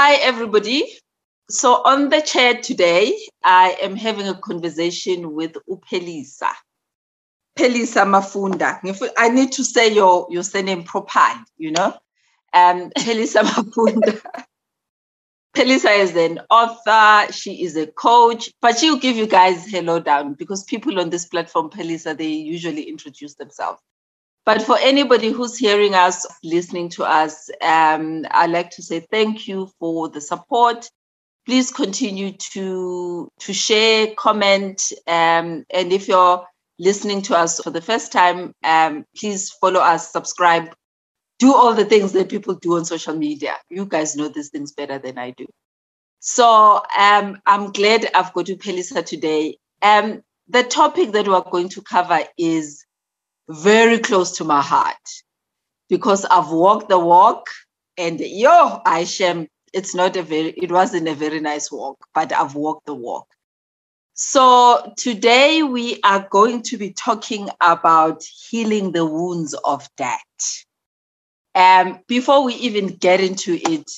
Hi, everybody. So, on the chair today, I am having a conversation with Upelisa. Phelisa Mafunda. I need to say your, your surname properly, you know? Um, Phelisa Mafunda. Phelisa is an author, she is a coach, but she'll give you guys hello down because people on this platform, Phelisa, they usually introduce themselves. But for anybody who's hearing us, listening to us, um, I'd like to say thank you for the support. Please continue to to share, comment, um, and if you're listening to us for the first time, um, please follow us, subscribe, do all the things that people do on social media. You guys know these things better than I do. So um, I'm glad I've got to Phelisa today. Um, the topic that we're going to cover is very close to my heart because I've walked the walk and yo, Aishem, it's not a very, it wasn't a very nice walk, but I've walked the walk. So today we are going to be talking about healing the wounds of debt. Um, before we even get into it,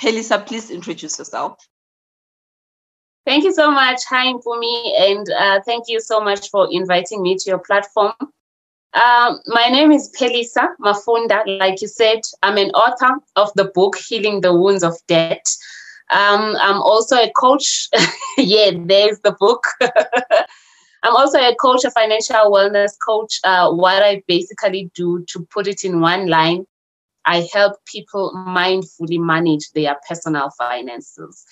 Phelisa, please introduce yourself. Thank you so much. Hi, Mpumi, and uh, thank you so much for inviting me to your platform. Um, my name is Phelisa Mafunda. Like you said, I'm an author of the book Healing the Wounds of Debt. Um, I'm also a coach. yeah, there's the book. I'm also a coach, a financial wellness coach. Uh, what I basically do, to put it in one line, I help people mindfully manage their personal finances.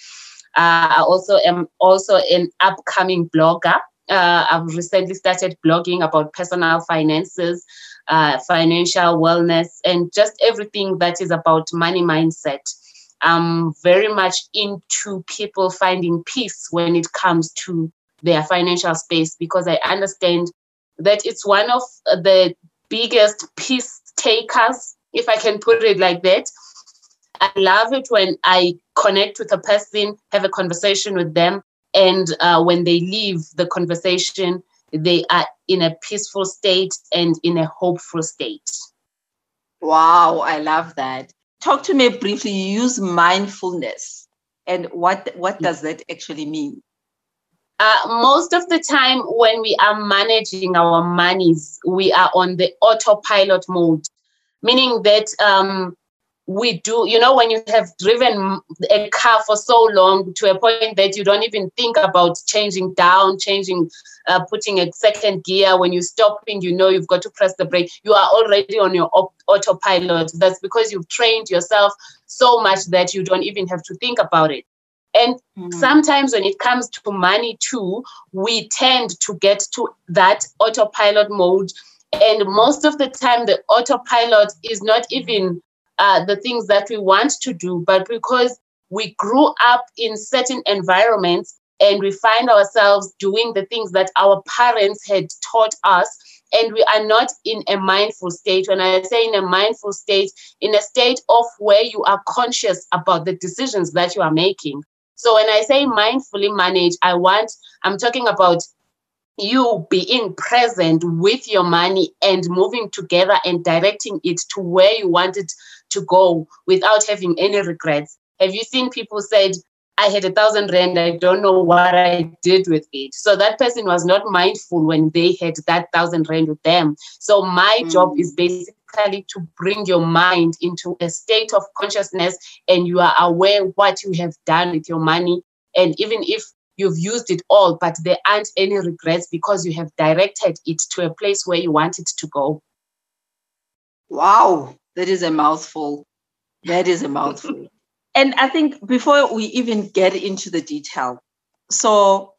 Uh, I also am also an upcoming blogger uh, I've recently started blogging about personal finances, uh, financial wellness, and just everything that is about money mindset. I'm very much into people finding peace when it comes to their financial space because I understand that it's one of the biggest peace takers, if I can put it like that. I love it when I connect with a person, have a conversation with them, and uh, when they leave the conversation, they are in a peaceful state and in a hopeful state. Wow, I love that. Talk to me briefly. You use mindfulness, and what what does that actually mean? Uh, most of the time, when we are managing our monies, we are on the autopilot mode, meaning that um, we do you know when you have driven a car for so long to a point that you don't even think about changing down changing uh, putting a second gear when you're stopping you know you've got to press the brake you are already on your op- autopilot. That's because you've trained yourself so much that you don't even have to think about it. And mm. sometimes when it comes to money too we tend to get to that autopilot mode. And most of the time the autopilot is not even uh, the things that we want to do, but because we grew up in certain environments and we find ourselves doing the things that our parents had taught us and we are not in a mindful state. When i say in a mindful state in a state of where you are conscious about the decisions that you are making. So when i say mindfully manage i want i'm talking about you being present with your money and moving together and directing it to where you want it to go without having any regrets. Have you seen people said, I had a thousand rand, I don't know what I did with it. So that person was not mindful when they had that thousand rand with them. So my mm. job is basically to bring your mind into a state of consciousness and you are aware what you have done with your money. And even if you've used it all, but there aren't any regrets because you have directed it to a place where you want it to go. Wow, that is a mouthful. That is a mouthful. and I think before we even get into the detail, so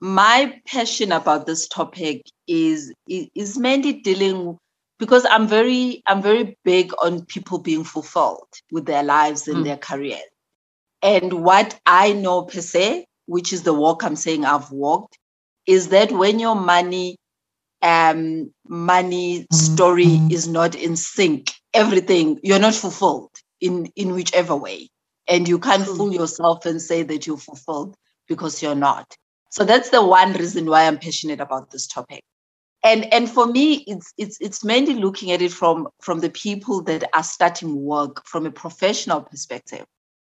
my passion about this topic is is mainly dealing because I'm very I'm very big on people being fulfilled with their lives and mm. their careers. And what I know per se, which is the walk I'm saying I've walked, is that when your money um money story mm-hmm. is not in sync, everything you're not fulfilled in in whichever way. And you can't hmm. fool yourself and say that you're fulfilled because you're not. So that's the one reason why I'm passionate about this topic. And and for me, it's it's it's mainly looking at it from from the people that are starting work from a professional perspective.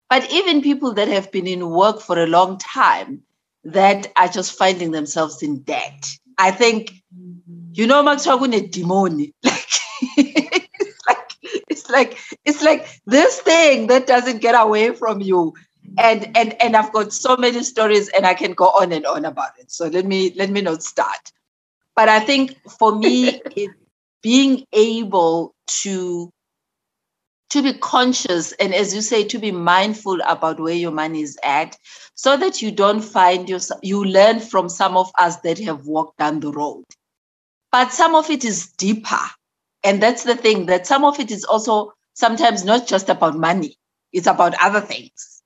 But even people that have been in work for a long time that are just finding themselves in debt. I think, mm-hmm. you know, a demon. Like it's like this thing that doesn't get away from you and and and I've got so many stories and I can go on and on about it. So let me let me not start. But I think for me, it, being able to to be conscious and as you say to be mindful about where your money is at so that you don't find yourself you learn from some of us that have walked down the road but some of it is deeper and that's the thing that some of it is also sometimes not just about money it's about other things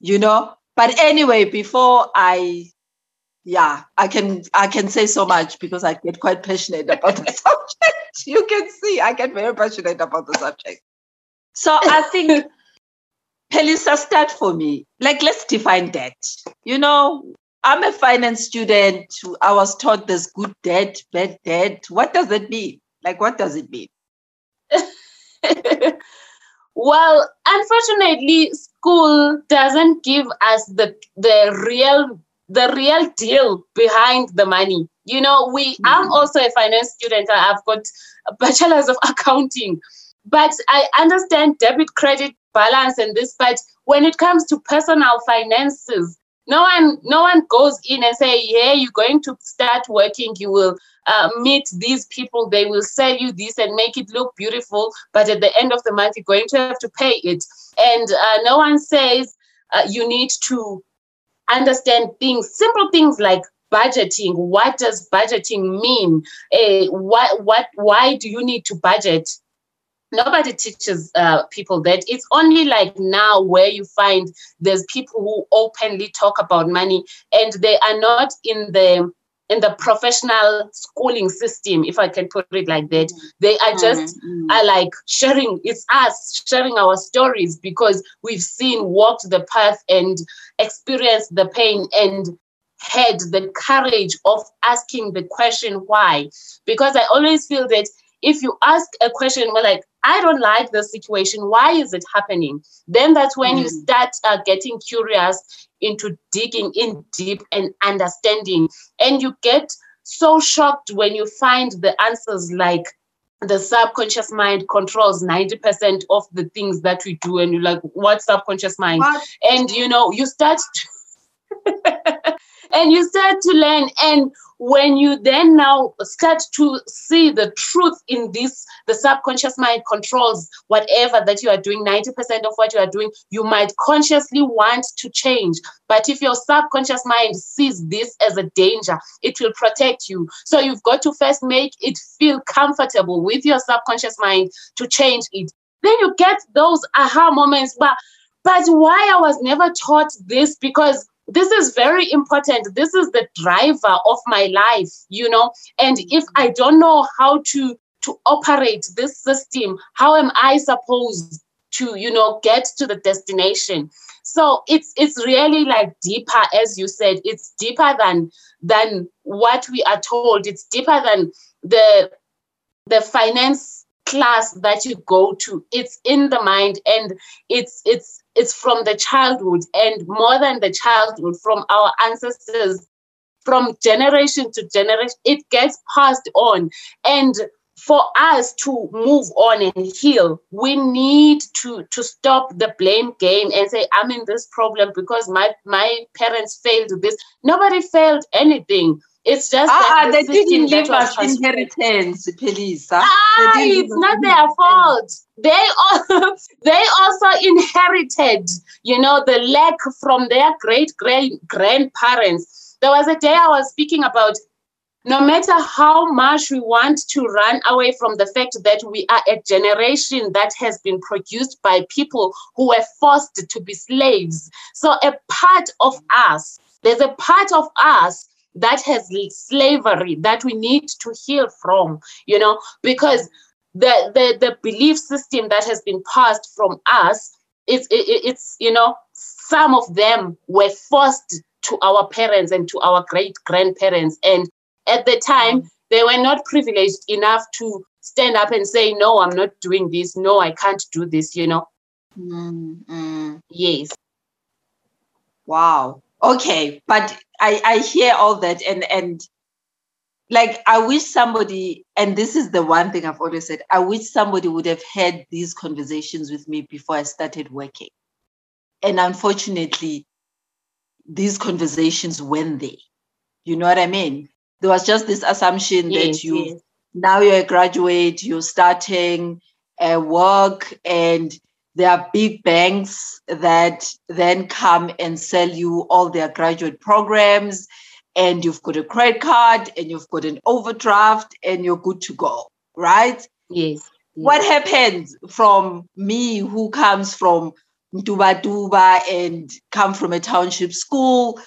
you know? But anyway before i yeah i can i can say so much because i get quite passionate about the subject. You can see i get very passionate about the subject. So i think phelisa start for me. Like let's define debt. You know i'm a finance student. I was taught there's good debt bad debt. What does it mean like what does it mean well unfortunately school doesn't give us the the real the real deal behind the money. You know, we mm-hmm. I'm also a finance student. I've got a bachelor's of accounting, but I understand debit credit balance and this. But when it comes to personal finances, no one no one goes in and say, "Yeah, you're going to start working. You will uh, meet these people. They will sell you this and make it look beautiful. But at the end of the month, you're going to have to pay it." And uh, no one says uh, you need to understand things, simple things like budgeting. What does budgeting mean? Uh, what, what, why do you need to budget? Nobody teaches uh, people that. It's only like now where you find there's people who openly talk about money and they are not in the in the professional schooling system, if I can put it like that. Mm-hmm. They are just mm-hmm. are like sharing, it's us sharing our stories because we've seen, walked the path and experienced the pain and had the courage of asking the question why. Because I always feel that if you ask a question, we're like, I don't like the situation. Why is it happening? Then that's when mm. you start uh, getting curious into digging in deep and understanding. And you get so shocked when you find the answers like the subconscious mind controls 90% of the things that we do. And you're like, what subconscious mind? What? And you know, you start to and you start to learn. And when you then now start to see the truth in this, the subconscious mind controls whatever that you are doing, 90% of what you are doing, you might consciously want to change. But if your subconscious mind sees this as a danger, it will protect you. So you've got to first make it feel comfortable with your subconscious mind to change it. Then you get those aha moments, but but why I was never taught this because this is very important. This is the driver of my life you know? And if i don't know how to to operate this system how am i supposed to you know get to the destination? So it's it's really like deeper as you said. It's deeper than than what we are told. It's deeper than the the finance class that you go to it's in the mind and it's it's it's from the childhood and more than the childhood from our ancestors from generation to generation it gets passed on. And for us to move on and heal we need to to stop the blame game and say i'm in this problem because my my parents failed this. Nobody failed anything it's just ah, the they didn't give us inheritance, police. Ah, it's not their fault. They also, they also inherited, you know, the lack from their great great grandparents. there was a day I was speaking about no matter how much we want to run away from the fact that we are a generation that has been produced by people who were forced to be slaves. So, a part of us, there's a part of us that has slavery that we need to heal from, you know, because the, the, the belief system that has been passed from us, it's, it, it's, you know, some of them were forced to our parents and to our great grandparents. And at the time, they were not privileged enough to stand up and say, No, I'm not doing this. No, I can't do this, you know. Mm-hmm. Yes. Wow. Okay. But I, I hear all that and and like I wish somebody, and this is the one thing I've always said, I wish somebody would have had these conversations with me before I started working. And unfortunately, these conversations went there. You know what I mean? There was just this assumption Yes, that you yes. now you're a graduate, you're starting a work, and there are big banks that then come and sell you all their graduate programs, and you've got a credit card, and you've got an overdraft, and you're good to go, right? Yes. What happens from me who comes from Duba Duba and come from a township school?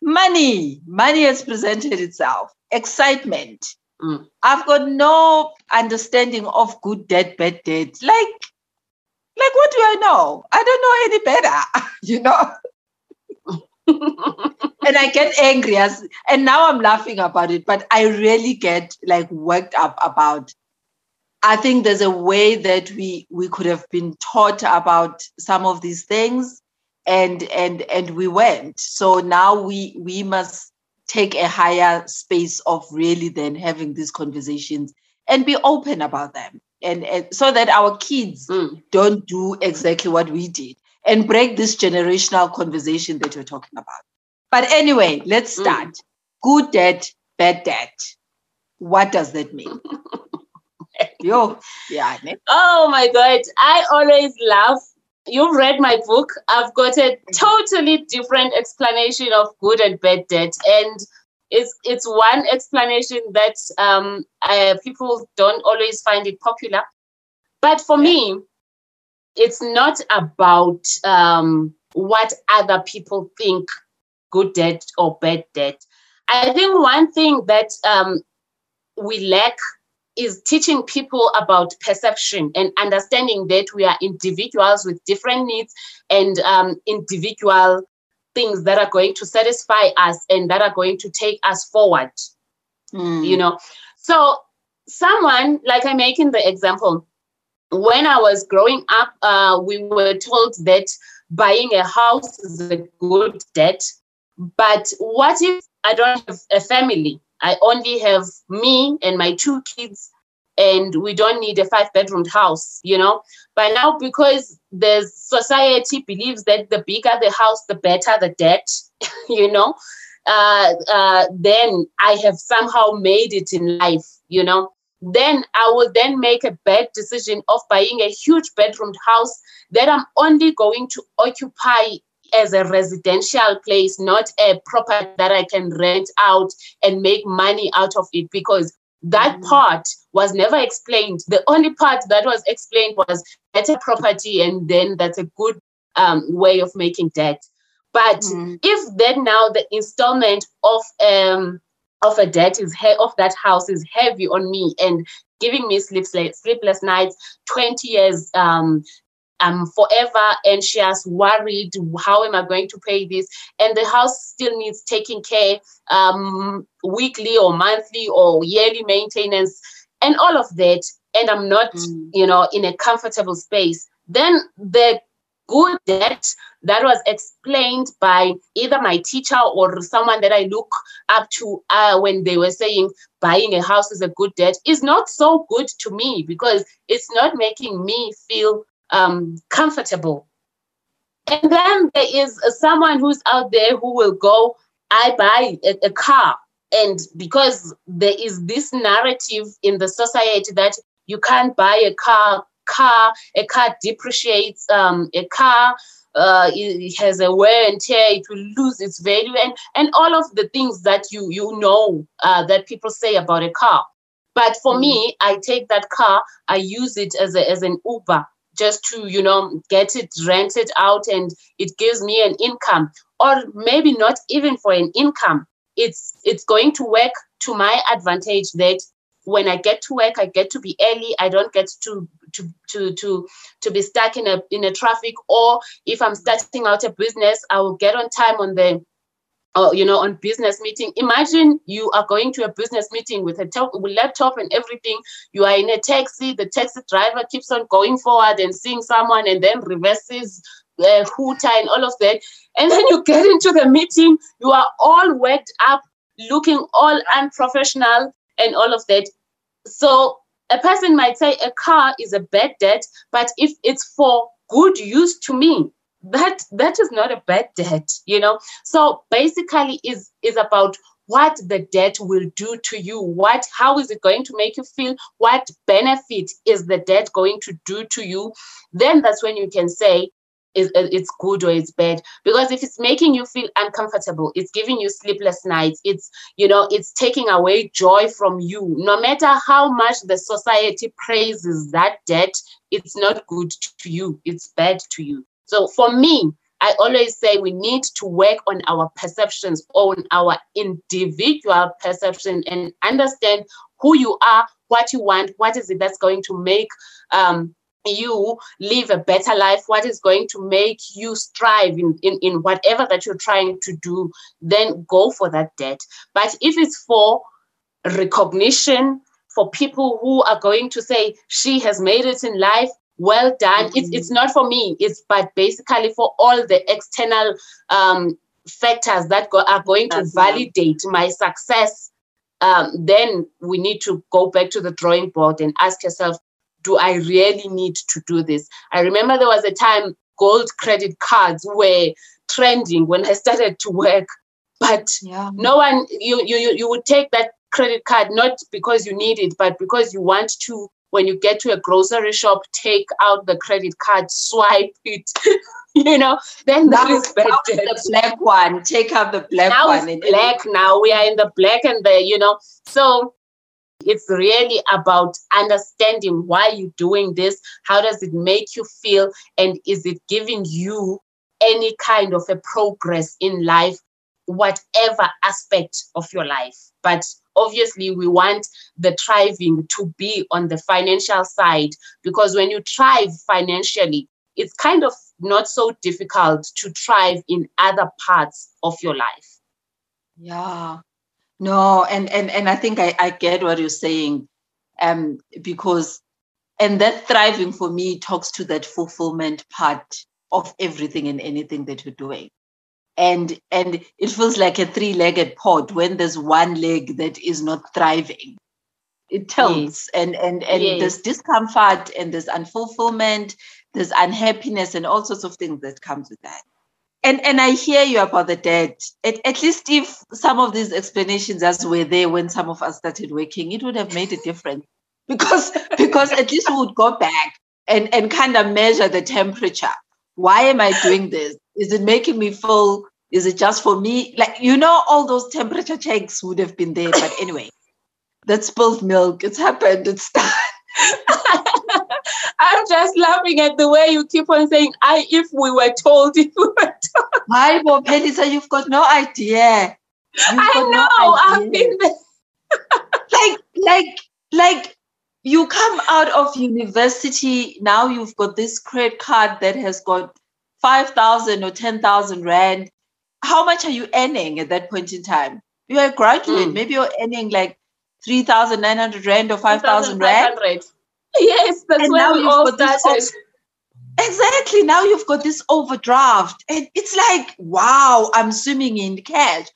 Money, money has presented itself. Excitement. Mm. I've got no understanding of good debt, bad debt. Like, like what do I know? I don't know any better, you know. and I get angry as and now I'm laughing about it, but I really get like worked up about I think there's a way that we we could have been taught about some of these things and and and we went. So now we we must take a higher space of really then having these conversations and be open about them and, and so that our kids Mm. don't do exactly what we did and break this generational conversation that you're talking about. But anyway, let's Mm. start. Good debt, bad debt. What does that mean? Yo, yeah? Oh my God. I always laugh. You've read my book. I've got a totally different explanation of good and bad debt. And it's it's one explanation that um, uh, people don't always find it popular. But for me, it's not about um, what other people think good debt or bad debt. I think one thing that um, we lack is teaching people about perception and understanding that we are individuals with different needs and um, individual things that are going to satisfy us and that are going to take us forward Mm. you know so someone like i'm making the example when i was growing up uh, we were told that buying a house is a good debt but what if i don't have a family i only have me and my two kids and we don't need a five bedroom house you know By now because the society believes that the bigger the house the better the debt you know uh, uh, then I have somehow made it in life, you know. Then I will then make a bad decision of buying a huge bedroomed house that I'm only going to occupy as a residential place, not a property that I can rent out and make money out of it because that Mhm. part was never explained. The only part that was explained was better property, and then that's a good um, way of making debt. But Mm. if then now the installment of um of a debt is he- of that house is heavy on me and giving me sleepless sleepless nights 20 years um i'm forever anxious worried how am i going to pay this? And the house still needs taking care um weekly or monthly or yearly maintenance and all of that. And i'm not Mm. you know in a comfortable space. Then the good debt that was explained by either my teacher or someone that I look up to uh, when they were saying buying a house is a good debt is not so good to me because it's not making me feel um, comfortable. And then there is uh, someone who's out there who will go, I buy a, a car. And because there is this narrative in the society that you can't buy a car, car, a car depreciates, um, a car uh, it has a wear and tear, it will lose its value, and and all of the things that you you know uh, that people say about a car. But for mm. me, I take that car, I use it as a, as an Uber just to you know get it rented out, and it gives me an income, or maybe not even for an income. It's it's going to work to my advantage that when I get to work, I get to be early. I don't get to to to to to be stuck in a in a traffic. Or if I'm starting out a business, I will get on time on the or you know on business meeting. Imagine you are going to a business meeting with a with laptop and everything. You are in a taxi. The taxi driver keeps on going forward and seeing someone and then reverses uh, hooter and all of that. And then you get into the meeting. You are all worked up looking all unprofessional and all of that. So a person might say a car is a bad debt, but if it's for good use to me, that that is not a bad debt, you know. So basically is is about what the debt will do to you. What how is it going to make you feel? What benefit is the debt going to do to you? Then that's when you can say it's good or it's bad. Because if it's making you feel uncomfortable it's giving you sleepless nights it's you know it's taking away joy from you. No matter how much the society praises that debt it's not good to you it's bad to you so for me I always say we need to work on our perceptions, on our individual perception, and understand who you are, what you want, what is it that's going to make um, you live a better life, what is going to make you strive in, in, in whatever that you're trying to do, then go for that debt. But if it's for recognition, for people who are going to say, she has made it in life, well done. Mm-hmm. It's, it's not for me, it's but basically for all the external um, factors that go, are going That's to validate right. my success. Um, then we need to go back to the drawing board and ask yourself, do I really need to do this? I remember there was a time gold credit cards were trending when I started to work, but yeah. no one you, you you would take that credit card not because you need it, but because you want to. When you get to a grocery shop, take out the credit card, swipe it. you know, then that is the black one. Take out the black now one. It's black now. We are in the black and the, you know. So it's really about understanding why you're doing this. How does it make you feel? And is it giving you any kind of a progress in life, whatever aspect of your life? But obviously, we want the thriving to be on the financial side because when you thrive financially, it's kind of not so difficult to thrive in other parts of your life. Yeah, no, and and and I think I, I get what you're saying, um, because and that thriving for me talks to that fulfillment part of everything and anything that you're doing. And and it feels like a three-legged pod when there's one leg that is not thriving. It tilts yes. and and and yes. there's discomfort and there's unfulfillment, there's unhappiness and all sorts of things that comes with that and and I hear you about the debt. At, at least if some of these explanations as were there when some of us started working, it would have made a difference. Because because at least we would go back and, and kind of measure the temperature. Why am I doing this? Is it making me feel? Is it just for me? Like you know, all those temperature checks would have been there. But anyway, that spilled milk. It's happened. It's done. I'm just laughing at the way you keep on saying, I if we were told, if we were told. Hi, Bob Phelisa, you've got no idea. You've I know, no I've been there. like, like, like you come out of university, now you've got this credit card that has got 5,000 or 10,000 Rand. How much are you earning at that point in time? You're a graduate, mm. maybe you're earning like 3,900 Rand or 5,000 Rand. Yes, that's and where we all started. exactly. Now you've got this overdraft. And it's like, wow, I'm swimming in cash.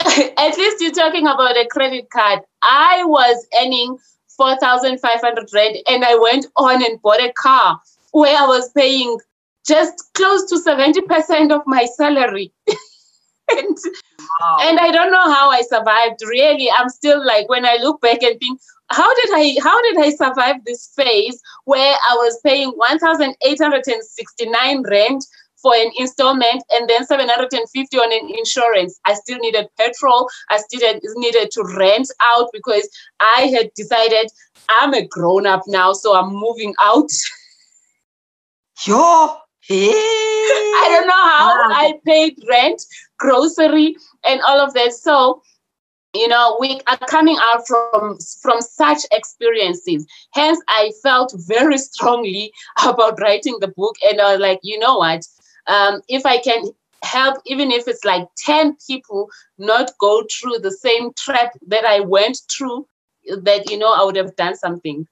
At least you're talking about a credit card. I was earning 4,500 Rand and I went on and bought a car where I was paying just close to 70% of my salary. and, wow. and I don't know how I survived. Really, I'm still like, when I look back and think, how did I how did I survive this phase where I was paying 1,869 rent for an installment and then 750 on an insurance. I still needed petrol. I still needed to rent out because I had decided I'm a grown up now, so I'm moving out. Yo. I don't know how I paid rent, grocery, and all of that. So you know we are coming out from from such experiences. Hence i felt very strongly about writing the book. And i was like you know what? Um, if i can help even if it's like 10 people not go through the same trap that i went through that you know i would have done something.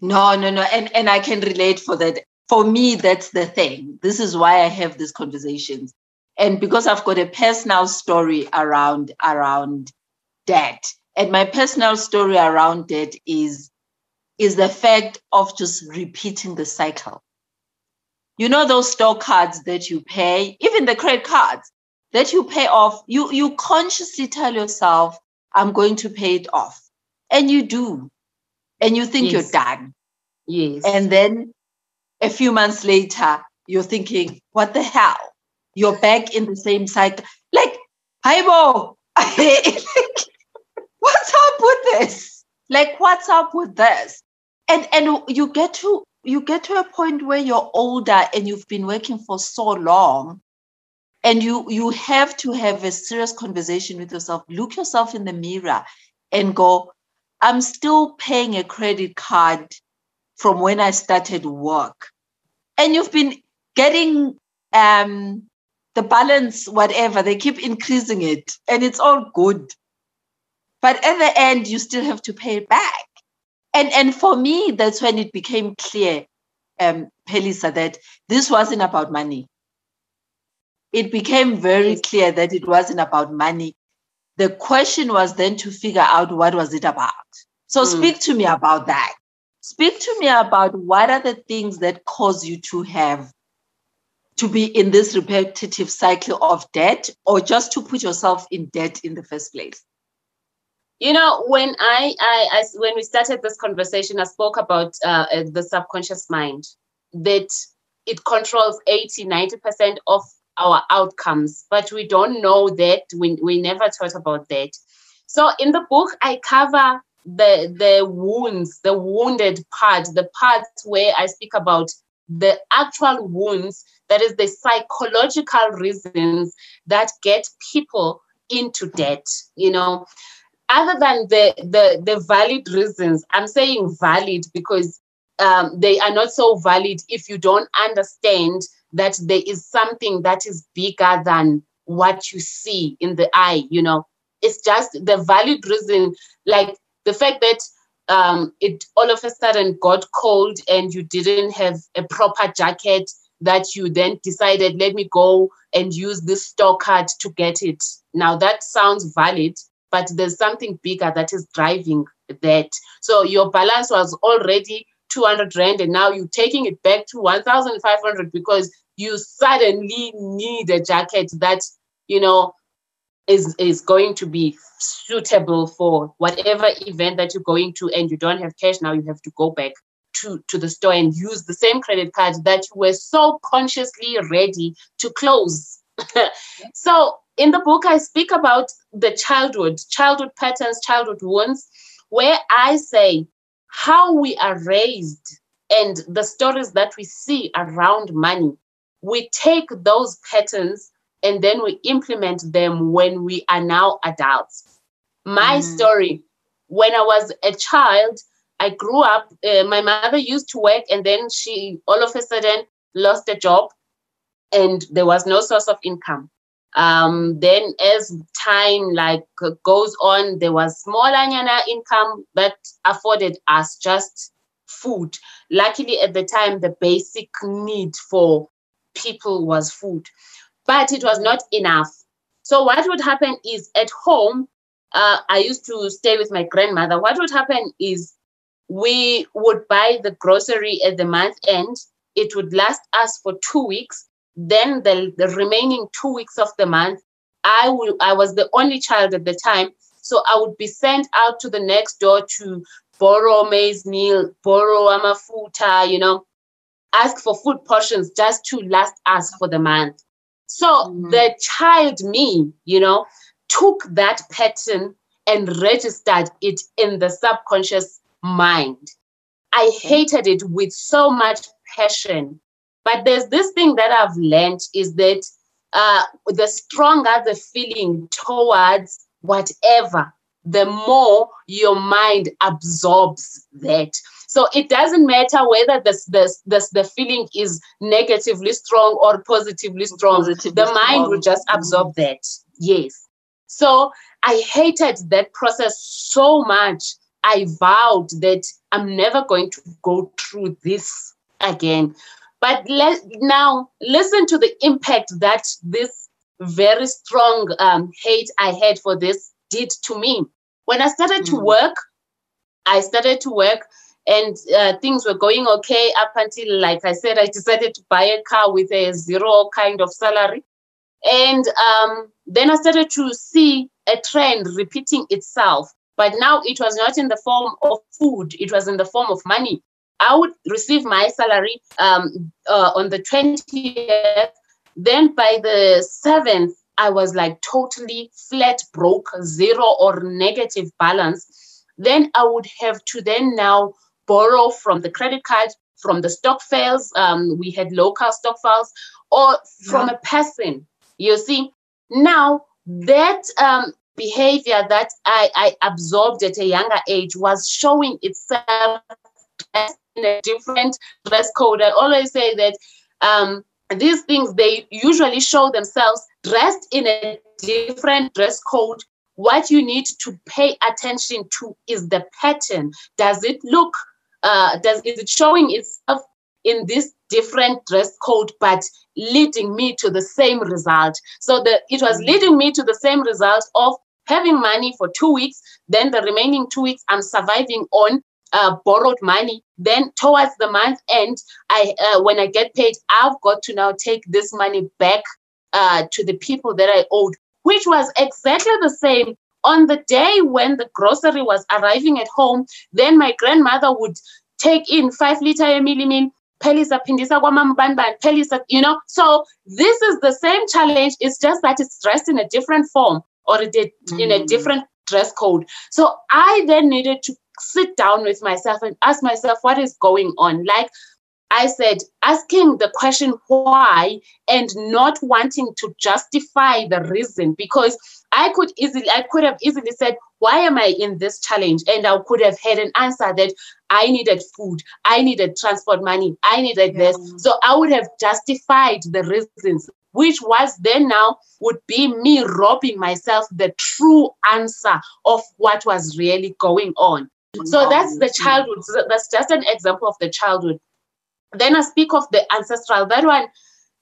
No no no. And and i can relate for that for me that's the thing this is why i have these conversations and because I've got a personal story around around debt, and my personal story around debt is is the fact of just repeating the cycle. You know those store cards that you pay, even the credit cards that you pay off. You you consciously tell yourself, "I'm going to pay it off," and you do, and you think yes. you're done. Yes, and then a few months later, you're thinking, "What the hell?" you're back in the same cycle. Like, Haibo, what's up with this? Like, what's up with this? And and you get to you get to a point where you're older and you've been working for so long and you you have to have a serious conversation with yourself look yourself in the mirror and go i'm still paying a credit card from when i started work and you've been getting um the balance, whatever, they keep increasing it and it's all good. But at the end, you still have to pay it back. And, and for me, that's when it became clear, um, Phelisa, that this wasn't about money. It became very clear that it wasn't about money. The question was then to figure out what was it about. So mm. speak to me about that. Speak to me about what are the things that cause you to have to be in this repetitive cycle of debt or just to put yourself in debt in the first place? You know, when I, I, I when we started this conversation, I spoke about uh, uh the subconscious mind that it controls 80, 90% of our outcomes, but we don't know that. We, we never thought about that. So in the book, I cover the the wounds, the wounded part, the part where I speak about the actual wounds that is the psychological reasons that get people into debt you know. Other than the the, the valid reasons i'm saying valid because um, they are not so valid if you don't understand that there is something that is bigger than what you see in the eye you know. It's just the valid reason like the fact that um, it all of a sudden got cold and you didn't have a proper jacket that you then decided, let me go and use this store card to get it. Now that sounds valid, but there's something bigger that is driving that. So your balance was already 200 rand and now you're taking it back to 1,500 because you suddenly need a jacket that, you know, is, is going to be suitable for whatever event that you're going to and you don't have cash now you have to go back to, to the store and use the same credit card that you were so consciously ready to close. so in the book, I speak about the childhood, childhood patterns, childhood wounds, where I say how we are raised and the stories that we see around money. We take those patterns and then we implement them when we are now adults. My mm. story, when I was a child, I grew up, uh, my mother used to work and then she all of a sudden lost a job and there was no source of income. Um, then as time like goes on, there was small smaller income that afforded us just food. Luckily at the time, the basic need for people was food, but it was not enough. So what would happen is at home, uh, I used to stay with my grandmother. What would happen is we would buy the grocery at the month end. It would last us for two weeks. Then the, the remaining two weeks of the month, I will I was the only child at the time. So I would be sent out to the next door to borrow maize meal, borrow amafuta, you know. ask for food portions just to last us for the month. So mm-hmm. the child me, you know, took that pattern and registered it in the subconscious mind. I hated it with so much passion. But there's this thing that I've learned is that uh, the stronger the feeling towards whatever, the more your mind absorbs that. So it doesn't matter whether the, the, the, the feeling is negatively strong or positively strong. Positively the mind strong. will just absorb mm-hmm. that. Yes. So I hated that process so much. I vowed that I'm never going to go through this again. But let, now listen to the impact that this very strong um, hate I had for this did to me. When I started mm-hmm. to work, I started to work and uh, things were going okay up until, like I said, I decided to buy a car with a zero kind of salary. And um, then I started to see a trend repeating itself. But now it was not in the form of food, it was in the form of money. I would receive my salary um, uh, on the 20th. Then by the 7th, I was like totally flat broke, zero or negative balance. Then I would have to then now borrow from the credit card, from the stock files. Um, we had local stock files, or from yeah. a person. You see, now that um, behavior that I, I absorbed at a younger age was showing itself in a different dress code. I always say that um, these things they usually show themselves dressed in a different dress code. What you need to pay attention to is the pattern. Does it look? Uh, does is it showing itself in this different dress code, but leading me to the same result? So the it was mm. leading me to the same result of having money for two weeks. Then the remaining two weeks, I'm surviving on uh, borrowed money. Then towards the month end, I uh, when I get paid, I've got to now take this money back uh, to the people that I owed, which was exactly the same. On the day when the grocery was arriving at home, then my grandmother would take in five liter emilimin, pelisa phindisa kwamambanban, pelisa, you know. So this is the same challenge. It's just that it's dressed in a different form or it did mm. in a mm. different dress code. So I then needed to sit down with myself and ask myself what is going on. Like I said, asking the question why and not wanting to justify the reason because I could easily, I could have easily said, why am I in this challenge? And I could have had an answer that I needed food, I needed transport money, I needed yeah. this. So I would have justified the reasons which was then now would be me robbing myself the true answer of what was really going on. So that's the childhood. That's just an example of the childhood. Then I speak of the ancestral. That one,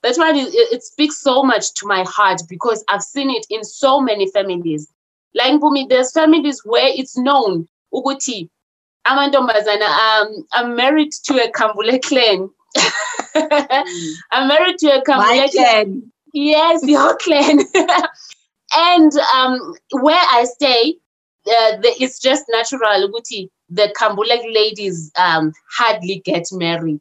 that one, it, it speaks so much to my heart because I've seen it in so many families. Like for me, there's families where it's known, Uguti, amantombazana, um, I'm married to a Kambule clan. mm. I'm married to a Kambule clan. Yes, your clan. and um, where I stay, uh, the, it's just natural ukuthi the Kambulek ladies um, hardly get married.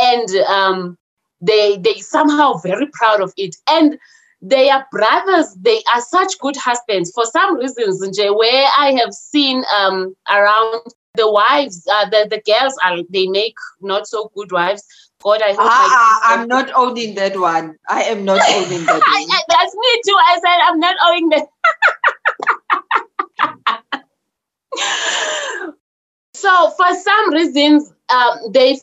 And um, they they somehow very proud of it. And they are brothers, they are such good husbands. For some reasons, where I have seen um, around the wives, uh, the, the girls are they make not so good wives. God, I hope. Ah, I'm not owning that one. I am not owning that one. That's me too. I said I'm not owning that. so for some reasons, um, they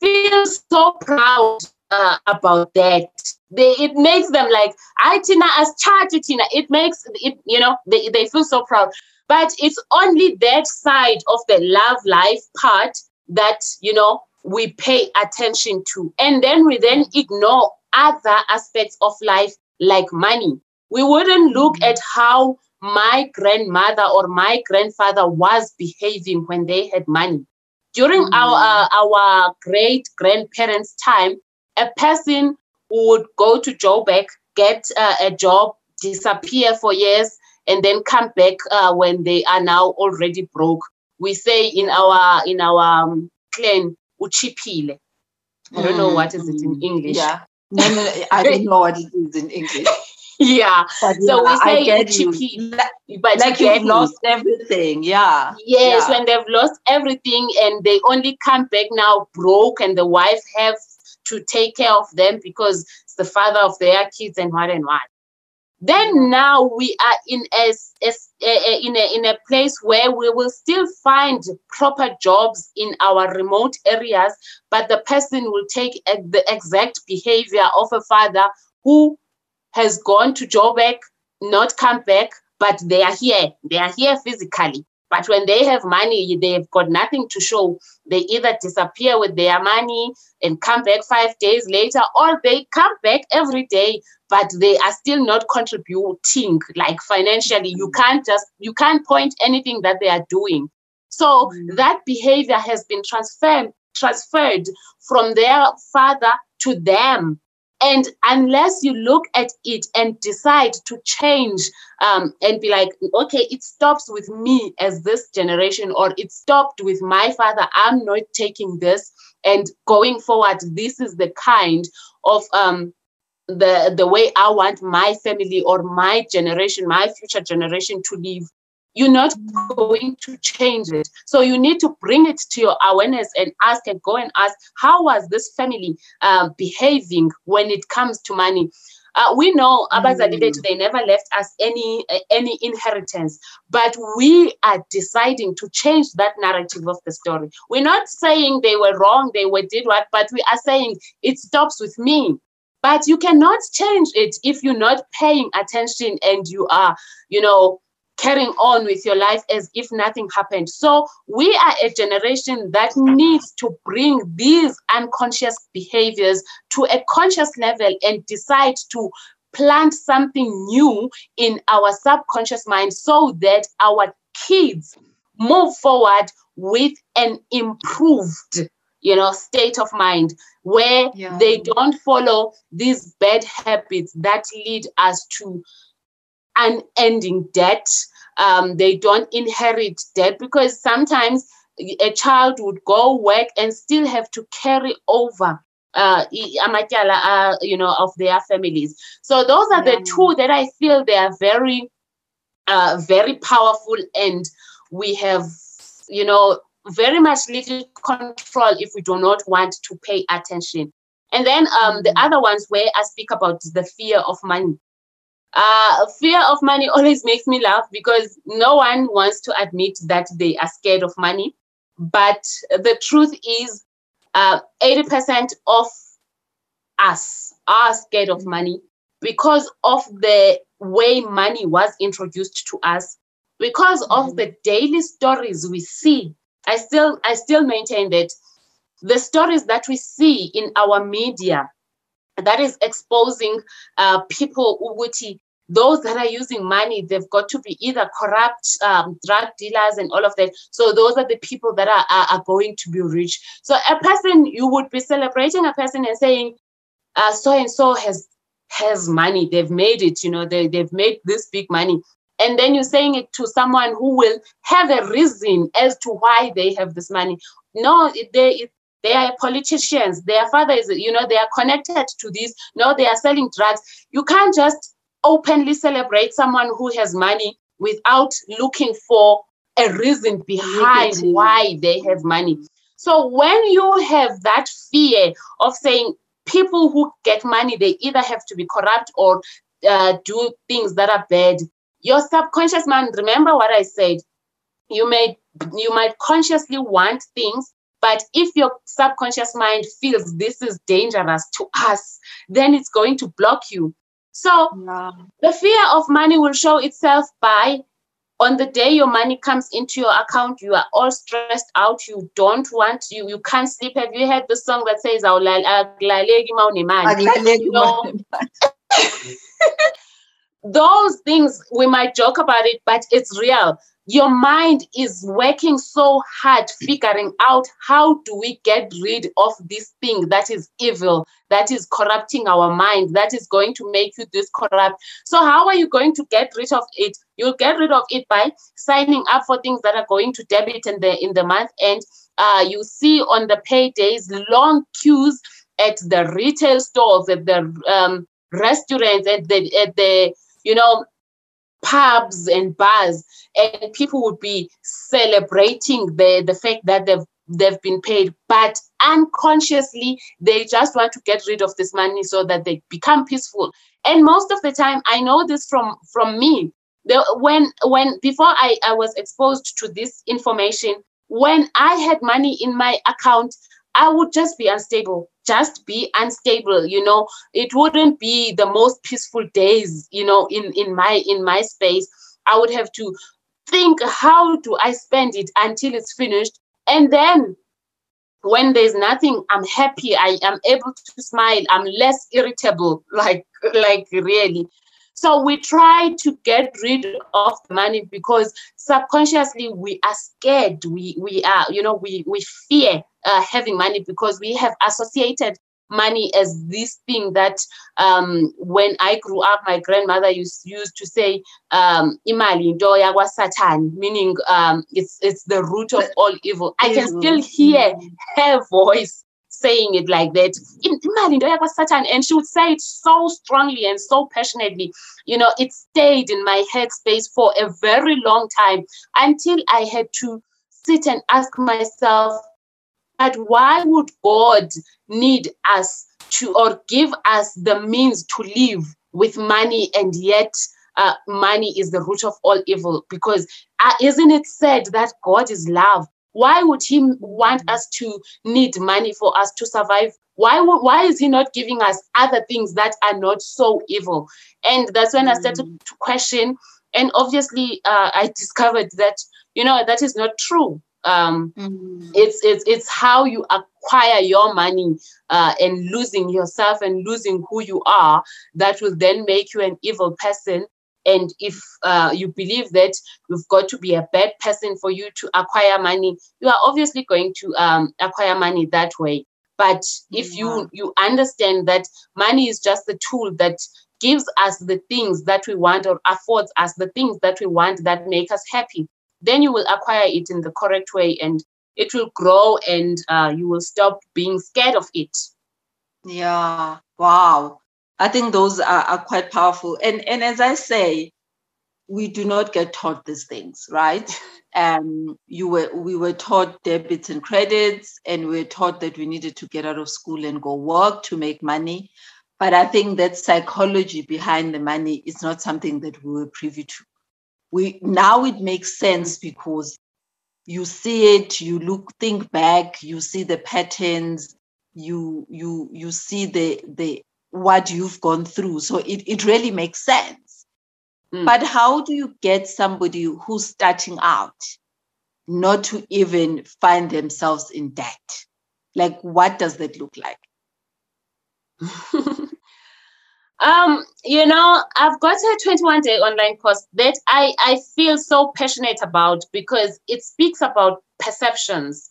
feel so proud uh, about that. They it makes them like I Tina as charge Tina. It makes it you know they, they feel so proud. But it's only that side of the love life part that you know we pay attention to. And then we then ignore other aspects of life like money. We wouldn't look mm-hmm. at how my grandmother or my grandfather was behaving when they had money. During mm-hmm. our uh, our great grandparents' time, a person would go to Joburg, get uh, a job, disappear for years, and then come back uh, when they are now already broke. We say in our in our um, clan, uchipile. I don't know what is it in English. Yeah. No, no, I don't know what it is in English. Yeah. But So yeah, we say you. Like, but like you you've get me. lost everything. Yeah. Yes, Yeah. when they've lost everything and they only come back now broke, and the wife have to take care of them because it's the father of their kids and what and what. Then now we are in a, a a- in a in a place where we will still find proper jobs in our remote areas, but the person will take the exact behavior of a father who has gone to Joburg, not come back, but they are here. They are here physically. But when they have money, they've got nothing to show. They either disappear with their money and come back five days later, or they come back every day, but they are still not contributing like financially. You can't just you can't point anything that they are doing. So Mm. that behavior has been transferred transferred from their father to them. And unless you look at it and decide to change um, and be like, okay, it stops with me as this generation, or it stopped with my father, I'm not taking this. And going forward, this is the kind of um, the the way I want my family or my generation, my future generation to live. You're not going to change it. So you need to bring it to your awareness and ask and go and ask, how was this family uh, behaving when it comes to money? Uh, we know abazali bethu they never left us any uh, any inheritance but we are deciding to change that narrative of the story we're not saying they were wrong they were did what but we are saying it stops with me but you cannot change it if you're not paying attention and you are you know carrying on with your life as if nothing happened. So we are a generation that needs to bring these unconscious behaviors to a conscious level and decide to plant something new in our subconscious mind so that our kids move forward with an improved you know state of mind where Yeah. they don't follow these bad habits that lead us to unending debt. Um, they don't inherit debt because sometimes a child would go work and still have to carry over uh, uh, you know, of their families. So those are the two that I feel they are very, uh, very powerful, and we have, you know, very much little control if we do not want to pay attention. And then um, the Mm. other ones where I speak about the fear of money. Uh, fear of money always makes me laugh because no one wants to admit that they are scared of money. But the truth is, uh, 80% of us are scared of money because of the way money was introduced to us, because of the daily stories we see. I still, I still maintain that the stories that we see in our media that is exposing uh, people those that are using money they've got to be either corrupt um, drug dealers and all of that. So those are the people that are, are, are going to be rich. So a person you would be celebrating a person and saying uh, so and so has has money. They've made it you know they, they've made this big money. And then you're saying it to someone who will have a reason as to why they have this money. No they they are politicians. Their father is you know they are connected to this. No they are selling drugs. You can't just openly celebrate someone who has money without looking for a reason behind why they have money. So when you have that fear of saying people who get money they either have to be corrupt or uh, do things that are bad your subconscious mind remember what i said you may you might consciously want things but if your subconscious mind feels this is dangerous to us then it's going to block you so Yeah. the fear of money will show itself by on the day your money comes into your account, you are all stressed out. You don't want you you can't sleep. Have you heard the song that says "Awulal- akulaleki ma You know, manje. Those things we might joke about it, but it's real. Your mind is working so hard figuring out how do we get rid of this thing that is evil, that is corrupting our mind, that is going to make you this corrupt. So how are you going to get rid of it? You'll get rid of it by signing up for things that are going to debit in the in the month and Uh, you see on the paydays long queues at the retail stores, at the um, restaurants, at the at the you know pubs and bars, and people would be celebrating the the fact that they've they've been paid, but unconsciously they just want to get rid of this money so that they become peaceful. And most of the time, I know this from from me. The, when when before I, I was exposed to this information, when I had money in my account, I would just be unstable, just be unstable. You know, it wouldn't be the most peaceful days. You know, in in my in my space, I would have to think how do I spend it until it's finished and then when there's nothing, I'm happy. I am able to smile. I'm less irritable, like like really. So we try to get rid of money because subconsciously we are scared. We we are, you know, we we fear uh, having money because we have associated money as this thing that um, when I grew up, my grandmother used, used to say, um, imali into satan, meaning um, it's, it's the root of all evil. I can still hear her voice saying it like that. Imali into satan. And she would say it so strongly and so passionately. You know, it stayed in my headspace for a very long time until I had to sit and ask myself, but why would God need us to or give us the means to live with money and yet uh, money is the root of all evil? Because uh, isn't it said that God is love? Why would He want us to need money for us to survive? Why, why is He not giving us other things that are not so evil? And that's when I started mm. to question. And obviously, uh, I discovered that, you know, that is not true um, mm-hmm. it's it's it's how you acquire your money uh, and losing yourself and losing who you are that will then make you an evil person and if uh, you believe that you've got to be a bad person for you to acquire money you are obviously going to um, acquire money that way but if you mm-hmm. you understand that money is just the tool that gives us the things that we want or affords us the things that we want that make us happy then you will acquire it in the correct way and it will grow and uh, you will stop being scared of it. Yeah, wow. I think those are, are quite powerful. And, and as I say, we do not get taught these things, right? Um, you were we were taught debits and credits, and we were taught that we needed to get out of school and go work to make money. But I think that psychology behind the money is not something that we were privy to we now it makes sense because you see it you look think back you see the patterns you you you see the the what you've gone through so it, it really makes sense mm. but how do you get somebody who's starting out not to even find themselves in debt like what does that look like Um, you know, I've got a 21 day online course that I, I feel so passionate about because it speaks about perceptions.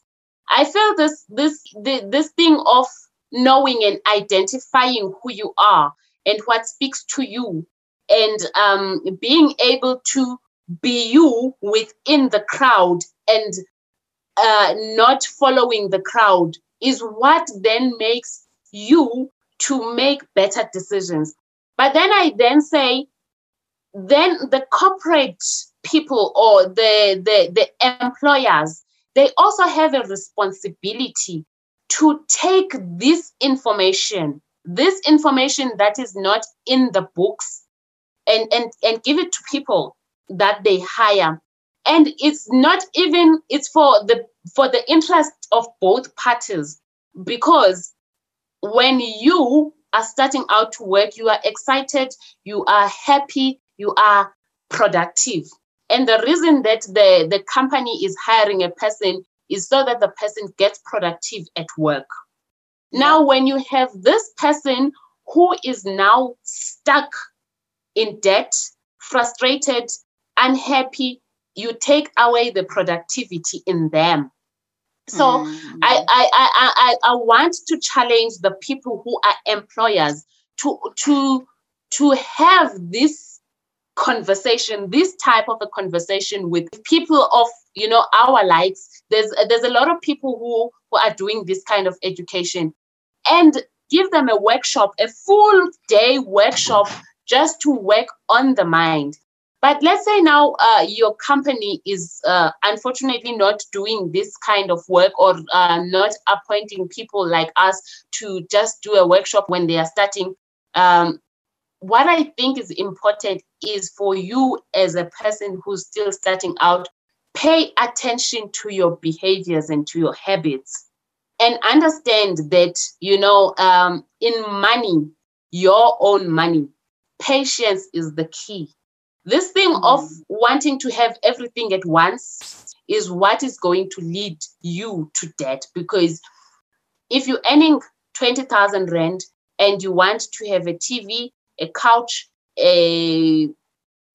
I feel this this this thing of knowing and identifying who you are and what speaks to you and um, being able to be you within the crowd and uh, not following the crowd is what then makes you to make better decisions. But then I then say, then the corporate people or the, the, the employers, they also have a responsibility to take this information, this information that is not in the books, and, and, and give it to people that they hire. And it's not even, it's for the for the interest of both parties because when you are starting out to work, you are excited, you are happy, you are productive. And the reason that the, the company is hiring a person is so that the person gets productive at work. Now, when you have this person who is now stuck in debt, frustrated, unhappy, you take away the productivity in them. So mm. I, I, I, I, I want to challenge the people who are employers to, to, to have this conversation this type of a conversation with people of you know our likes there's there's a lot of people who who are doing this kind of education and give them a workshop a full day workshop just to work on the mind but let's say now uh, your company is uh, unfortunately not doing this kind of work or uh, not appointing people like us to just do a workshop when they are starting. Um, what I think is important is for you as a person who's still starting out, pay attention to your behaviors and to your habits and understand that, you know, um, in money, your own money, patience is the key. This thing mm. of wanting to have everything at once is what is going to lead you to debt because if you're earning 20,000 rand and you want to have a TV a couch, a,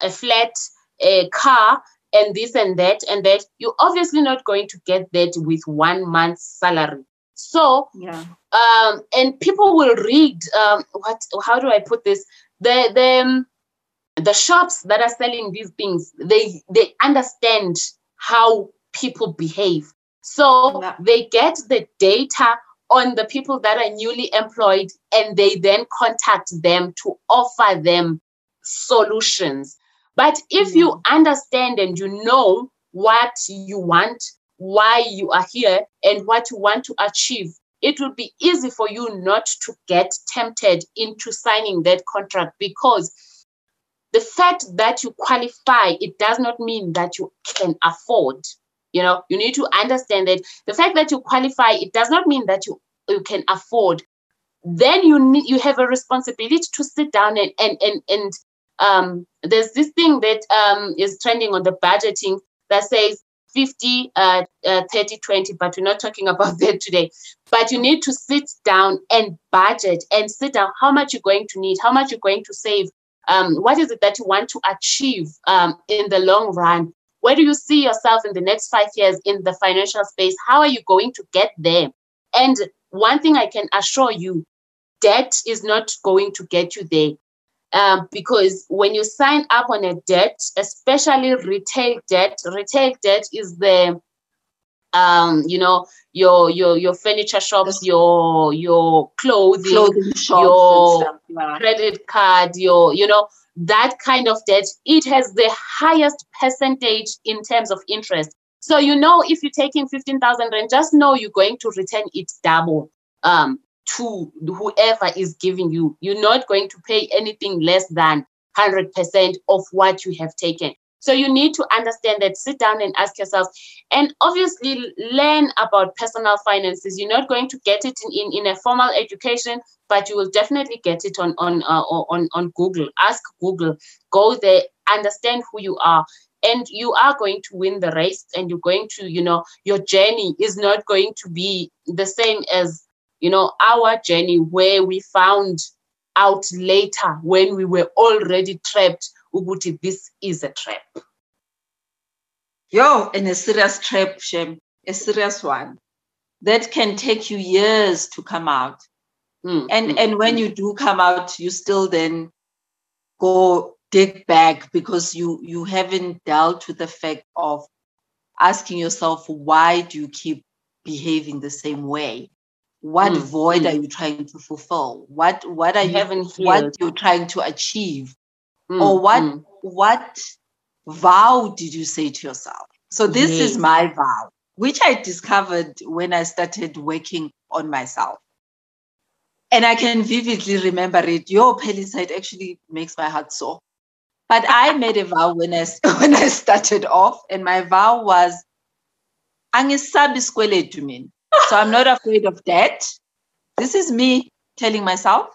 a flat, a car, and this and that and that, you're obviously not going to get that with one month's salary. So, yeah. Um, and people will read um, what? How do I put this? The the um, the shops that are selling these things, they they understand how people behave. So yeah. they get the data on the people that are newly employed and they then contact them to offer them solutions. But if mm. you understand and you know what you want, why you are here, and what you want to achieve, it will be easy for you not to get tempted into signing that contract because the fact that you qualify, it does not mean that you can afford you know, you need to understand that the fact that you qualify, it does not mean that you, you can afford. Then you need you have a responsibility to sit down and and and, and um, there's this thing that um, is trending on the budgeting that says 50, uh, uh, 30, 20, but we're not talking about that today. But you need to sit down and budget and sit down how much you're going to need, how much you're going to save, um, what is it that you want to achieve um, in the long run. Where do you see yourself in the next five years in the financial space? How are you going to get there? And one thing I can assure you, debt is not going to get you there. Um, because when you sign up on a debt, especially retail debt, retail debt is the um, you know, your your your furniture shops, your your clothing, clothing shops your yeah. credit card, your you know, that kind of debt, it has the highest percentage in terms of interest. So you know if you're taking 15,000 rand, just know you're going to return it double um, to whoever is giving you. You're not going to pay anything less than 100% of what you have taken. So you need to understand that, sit down and ask yourself, and obviously learn about personal finances. You're not going to get it in, in, in a formal education, but you will definitely get it on on uh, on on Google. Ask Google, go there, understand who you are, and you are going to win the race. And you're going to, you know, your journey is not going to be the same as you know our journey where we found out later when we were already trapped ukuthi this is a trap. Yo and a serious trap shem a serious one. That can take you years to come out. Mm, and mm, and when mm. you do come out you still then go dig back because you you haven't dealt with the fact of asking yourself why do you keep behaving the same way? What mm, void are mm. you trying to fulfill? What what are you, you what you're trying to achieve mm, or what mm. what vow did you say to yourself? So this yes. is my vow which i discovered when i started working on myself. And i can vividly remember it. Your pelly side actually makes my heart sore. But i made a vow when i when i started off and my vow was angisabi isikweletu mina. So i'm not afraid of debt. This is me telling myself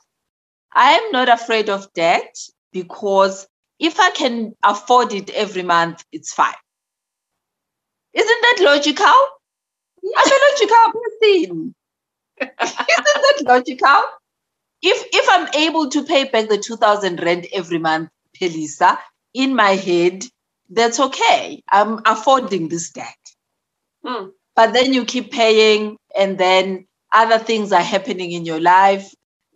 i am not afraid of debt because if I can afford it every month, it's fine. Isn't that logical? I'm a logical person. Isn't that logical? If if I'm able to pay back the 2000 rent every month, Phelisa, in my head, that's okay. I'm affording this debt. Hmm. But then you keep paying, and then other things are happening in your life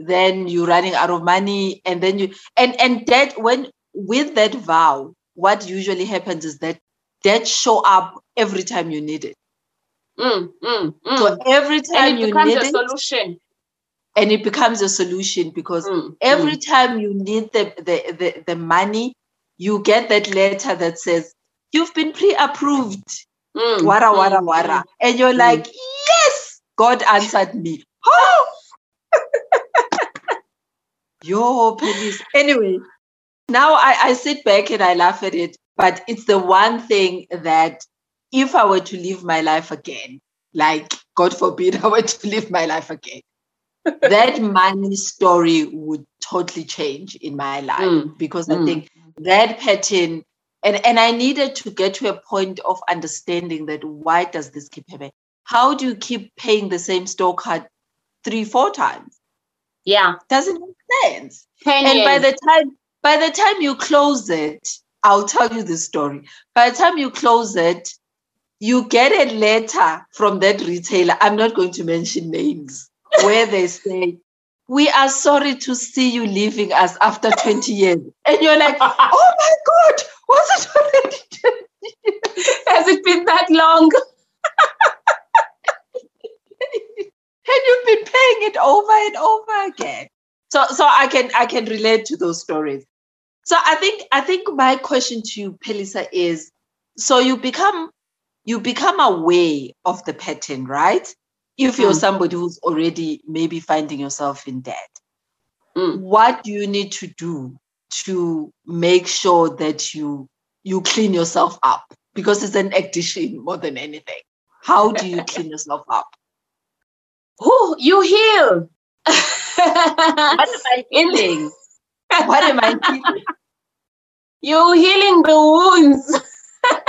then you're running out of money and then you and and debt when with that vow, what usually happens is that that show up every time you need it. Mm, mm, mm. So every time and it you need a it, solution. and it becomes a solution because Mm, every mm. time you need the, the, the, the money, you get that letter that says, You've been pre approved. Mm, Wara, wara, wara. And you're like, Yes, God answered me. Oh! Yo, police. Anyway, now I, I sit back and I laugh at it, but it's the one thing that if I were to live my life again, like God forbid I were to live my life again, that money story would totally change in my life Mm, because I mm. think that pattern and and I needed to get to a point of understanding that why does this keep happening? How do you keep paying the same store card three, four times? Yeah. Doesn't make sense. 10 And by the time by the time you close it, I'll tell you the story. By the time you close it, you get a letter from that retailer. I'm not going to mention names where they say, We are sorry to see you leaving us after 20 years. And you're like, Oh my God, was it already 20 years? Has it been that long? and you've been paying it over and over again. So so I can I can relate to those stories. So I think I think my question to you, Phelisa, is so you become you become aware of the pattern, right? If you're Mm. somebody who's already maybe finding yourself in debt, Mm. what do you need to do to make sure that you you clean yourself up? Because it's an addiction more than anything. How do you clean yourself up? Ooh, you heal. What am I healing? what am I feeling? you healing the wounds.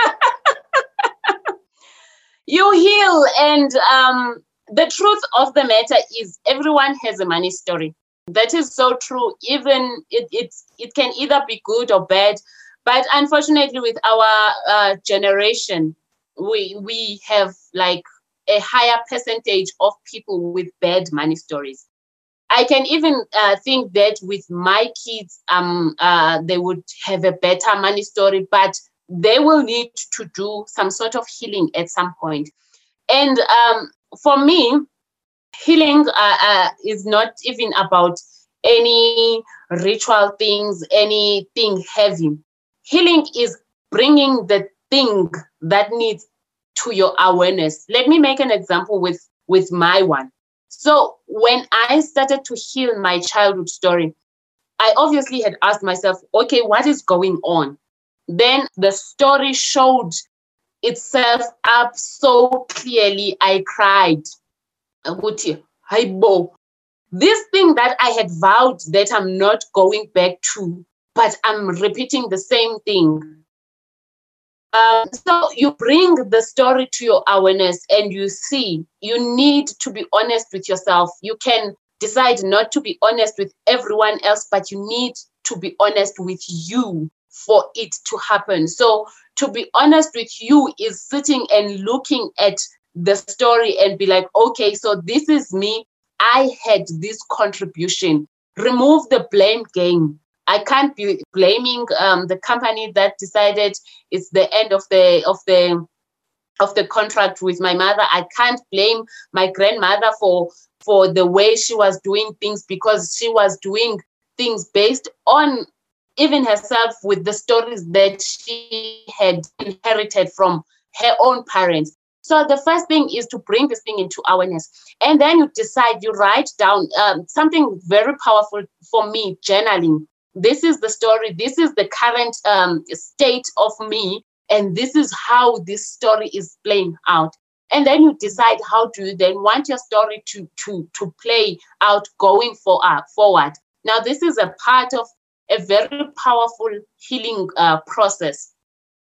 you heal, and um, the truth of the matter is, everyone has a money story. That is so true. Even it, it's it can either be good or bad, but unfortunately, with our uh, generation, we we have like a higher percentage of people with bad money stories. I can even uh, think that with my kids, um, uh, they would have a better money story, but they will need to do some sort of healing at some point. And um, for me, healing uh, uh, is not even about any ritual things, anything heavy. Healing is bringing the thing that needs to your awareness. Let me make an example with with my one. So when I started to heal my childhood story, I obviously had asked myself, okay, what is going on? Then the story showed itself up so clearly. I cried. Ukuthi, "Hayibo, This thing that I had vowed that I'm not going back to, but I'm repeating the same thing. Um, so you bring the story to your awareness and you see you need to be honest with yourself. You can decide not to be honest with everyone else, but you need to be honest with you for it to happen. So to be honest with you is sitting and looking at the story and be like, okay, so this is me. I had this contribution. Remove the blame game. I can't be blaming um, the company that decided it's the end of the of the of the contract with my mother. I can't blame my grandmother for for the way she was doing things because she was doing things based on even herself with the stories that she had inherited from her own parents. So the first thing is to bring this thing into awareness, and then you decide. You write down um, something very powerful for me: journaling. This is the story. This is the current um, state of me, and this is how this story is playing out. And then you decide how do you then want your story to to to play out going for uh, forward. Now this is a part of a very powerful healing uh, process.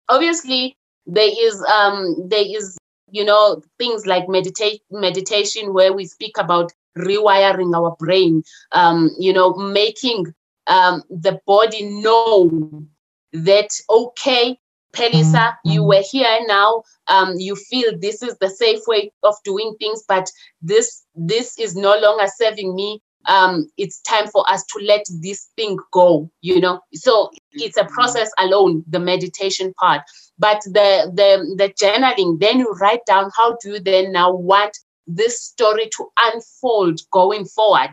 Obviously, there is um, there is you know things like meditate meditation where we speak about rewiring our brain um, you know making um, the body know that okay phelisa you were here now um, you feel this is the safe way of doing things but this this is no longer serving me um, it's time for us to let this thing go you know so it's a process alone, the meditation part. But the the the journaling, then you write down how do you then now want this story to unfold going forward.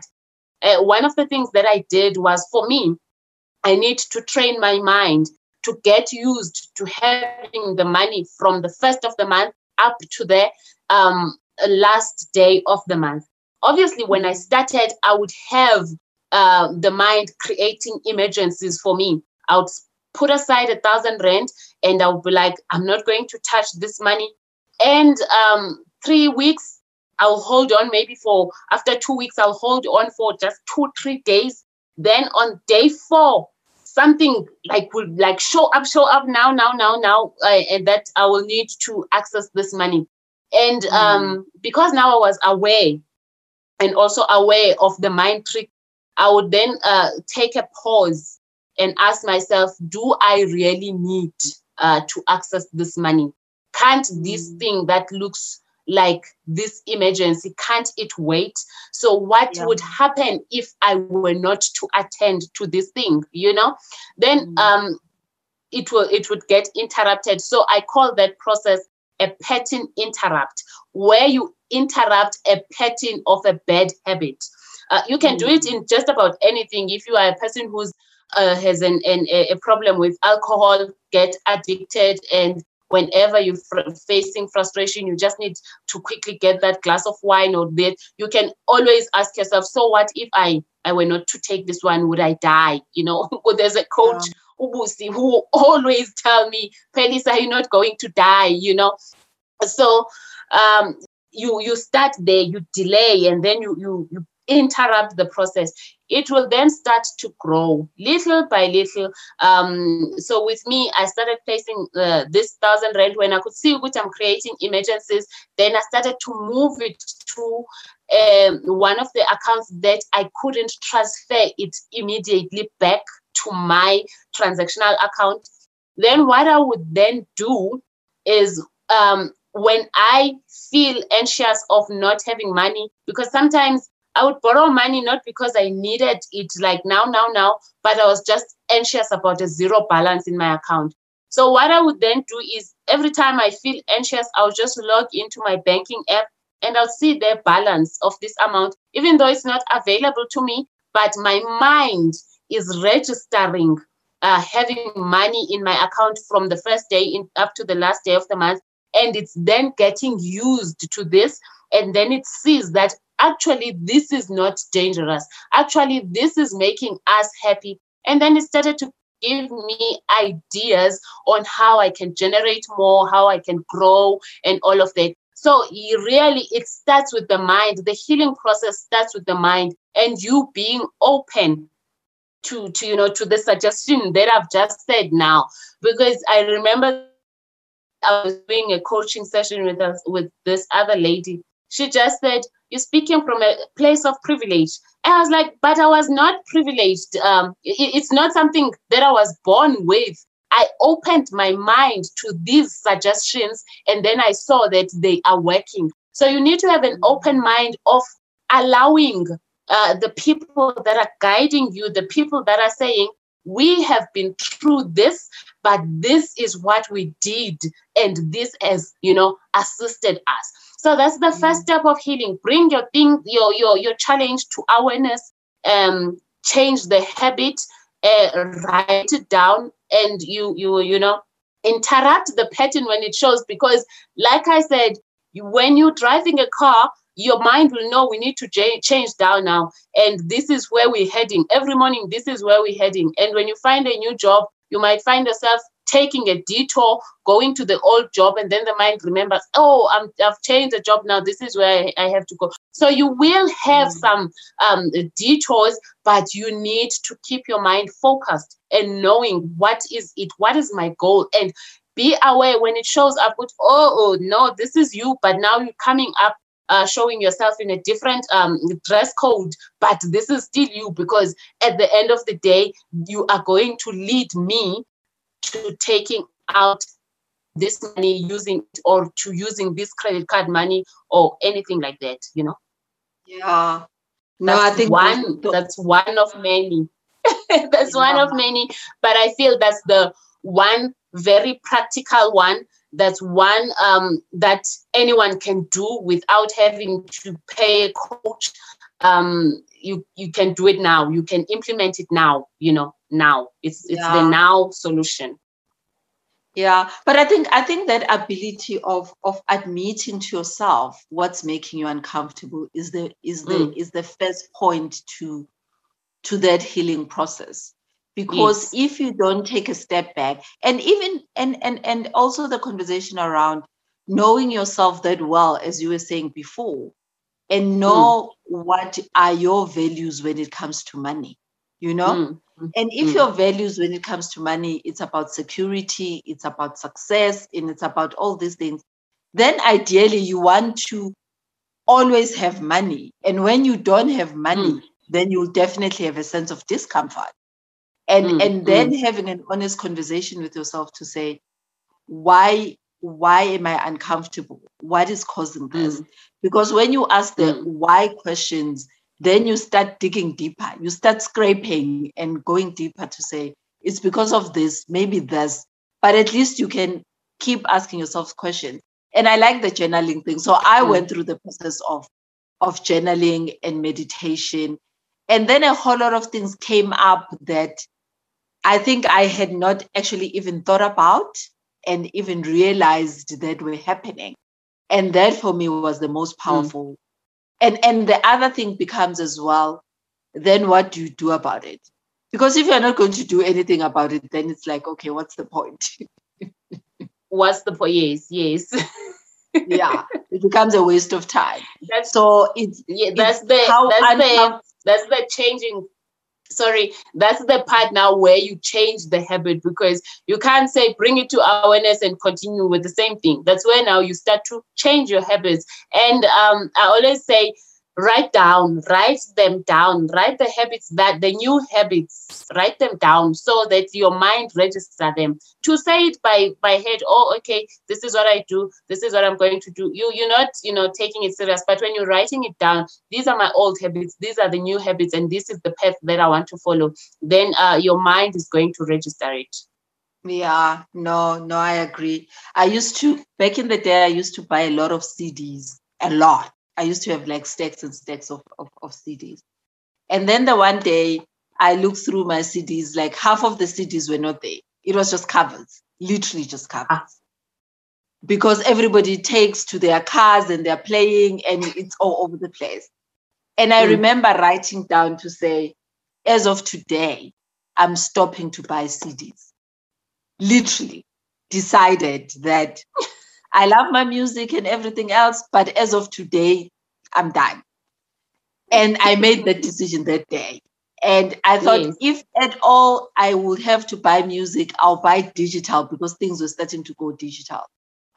Uh, one of the things that I did was for me, I need to train my mind to get used to having the money from the first of the month up to the um, last day of the month. Obviously, when I started, I would have uh, the mind creating emergencies for me. I would put aside a thousand rand and I would be like, I'm not going to touch this money. And um, three weeks, I'll hold on maybe for after two weeks, I'll hold on for just two, three days. Then on day four, something like will like show up, show up now, now, now, now, uh, and that I will need to access this money. And mm. um, because now I was aware and also aware of the mind trick, I would then uh, take a pause and ask myself, do I really need uh, to access this money? Can't this mm. thing that looks like this emergency can't it wait so what yeah. would happen if i were not to attend to this thing you know then mm. um it will it would get interrupted so i call that process a pattern interrupt where you interrupt a pattern of a bad habit uh, you can mm. do it mm. in just about anything if you are a person who's uh, has an, an, a problem with alcohol get addicted and whenever you're fr- facing frustration, you just need to quickly get that glass of wine or that. You can always ask yourself, so what if I, I were not to take this one, would I die? You know, there's a coach, yeah. Ubusi, who always tell me, Phelisa, you're not going to die, you know. So um, you you start there, you delay, and then you you you interrupt the process it will then start to grow little by little. Um, so with me i started placing uh, this thousand rand when i could see which i'm creating emergencies. Then i started to move it to um, one of the accounts that i couldn't transfer it immediately back to my transactional account. Then what i would then do is um, when I feel anxious of not having money, because sometimes I would borrow money not because I needed it like now, now, now, but I was just anxious about a zero balance in my account. So what I would then do is every time I feel anxious, I'll just log into my banking app and I'll see the balance of this amount, even though it's not available to me, but my mind is registering uh, having money in my account from the first day in, up to the last day of the month. And it's then getting used to this. And then it sees that actually this is not dangerous. Actually this is making us happy. And then it started to give me ideas on how i can generate more how i can grow and all of that. So really it starts with the mind. The healing process starts with the mind and you being open to, to you know to the suggestion that i've just said now. Because i remember i was doing a coaching session with us with this other lady she just said you're speaking from a place of privilege. And I was like, but I was not privileged. Um, it, it's not something that I was born with. I opened my mind to these suggestions and then I saw that they are working. So you need to have an open mind of allowing uh, the people that are guiding you, the people that are saying, we have been through this, but this is what we did, and this has, you know, assisted us. So that's the first mm. step of healing. Bring your thing, your your your challenge to awareness. Um, change the habit. Uh, write it down, and you you you know interrupt the pattern when it shows. Because, like I said, when you're driving a car, your mind will know we need to change down now and this is where we're heading every morning this is where we're heading and when you find a new job you might find yourself taking a detour, going to the old job, and then the mind remembers, oh, I'm, I've changed the job now. This is where I, have to go. So you will have mm-hmm. some um, detours, but you need to keep your mind focused and knowing what is it, what is my goal, and be aware when it shows up with, oh, oh no, this is you, but now you're coming up uh, showing yourself in a different um, dress code, but this is still you because at the end of the day, you are going to lead me to taking out this money using or to using this credit card money or anything like that you know yeah no that's i think one that's one of many that's one of many, but I feel that's the one very practical one. That's one um, that anyone can do without having to pay a coach. Um, you you can do it now. You can implement it now. You know now. It's it's yeah. the now solution yeah but i think i think that ability of of admitting to yourself what's making you uncomfortable is the is the mm. is the first point to to that healing process because yes. if you don't take a step back and even and and and also the conversation around knowing yourself that well as you were saying before and know mm. what are your values when it comes to money you know mm. And if mm. your values when it comes to money, it's about security, it's about success, and it's about all these things, then ideally you want to always have money. And when you don't have money, mm. then you'll definitely have a sense of discomfort. And mm. and then mm. having an honest conversation with yourself to say, why why am I uncomfortable? What is causing this? Mm. Because when you ask the mm. why questions, then you start digging deeper you start scraping and going deeper to say it's because of this maybe this. But at least you can keep asking yourself questions. And i like the journaling thing. So i mm. went through the process of of journaling and meditation. And then a whole lot of things came up that i think i had not actually even thought about and even realized that were happening. And that for me was the most mm. powerful mm and and the other thing becomes as well then what do you do about it? Because if you're not going to do anything about it then it's like okay what's the point? What's the point? Yes yes. Yeah it becomes a waste of time. That's so it's yeah that's it's the that's the that's the changing sorry that's the part now where you change the habit because you can't say bring it to awareness and continue with the same thing. That's where now you start to change your habits. And um, i always say write down write them down. Write the habits that the new habits. Write them down so that your mind register them. To say it by by head oh okay this is what i do this is what i'm going to do. You you're not you know taking it serious but when you're writing it down these are my old habits these are the new habits and this is the path that i want to follow then uh, your mind is going to register it. Yeah no no i agree. I used to back in the day i used to buy a lot of cds a lot I used to have like stacks and stacks of, of, of CDs. And then the one day I looked through my CDs, like half of the CDs were not there. It was just covers, literally just covers. Ah. Because everybody takes to their cars and they're playing and it's all over the place. And I mm. remember writing down to say, as of today, I'm stopping to buy CDs. Literally decided that I love my music and everything else, but as of today, I'm done. And I made that decision that day. And I thought, yes. if at all I would have to buy music, I'll buy digital because things were starting to go digital.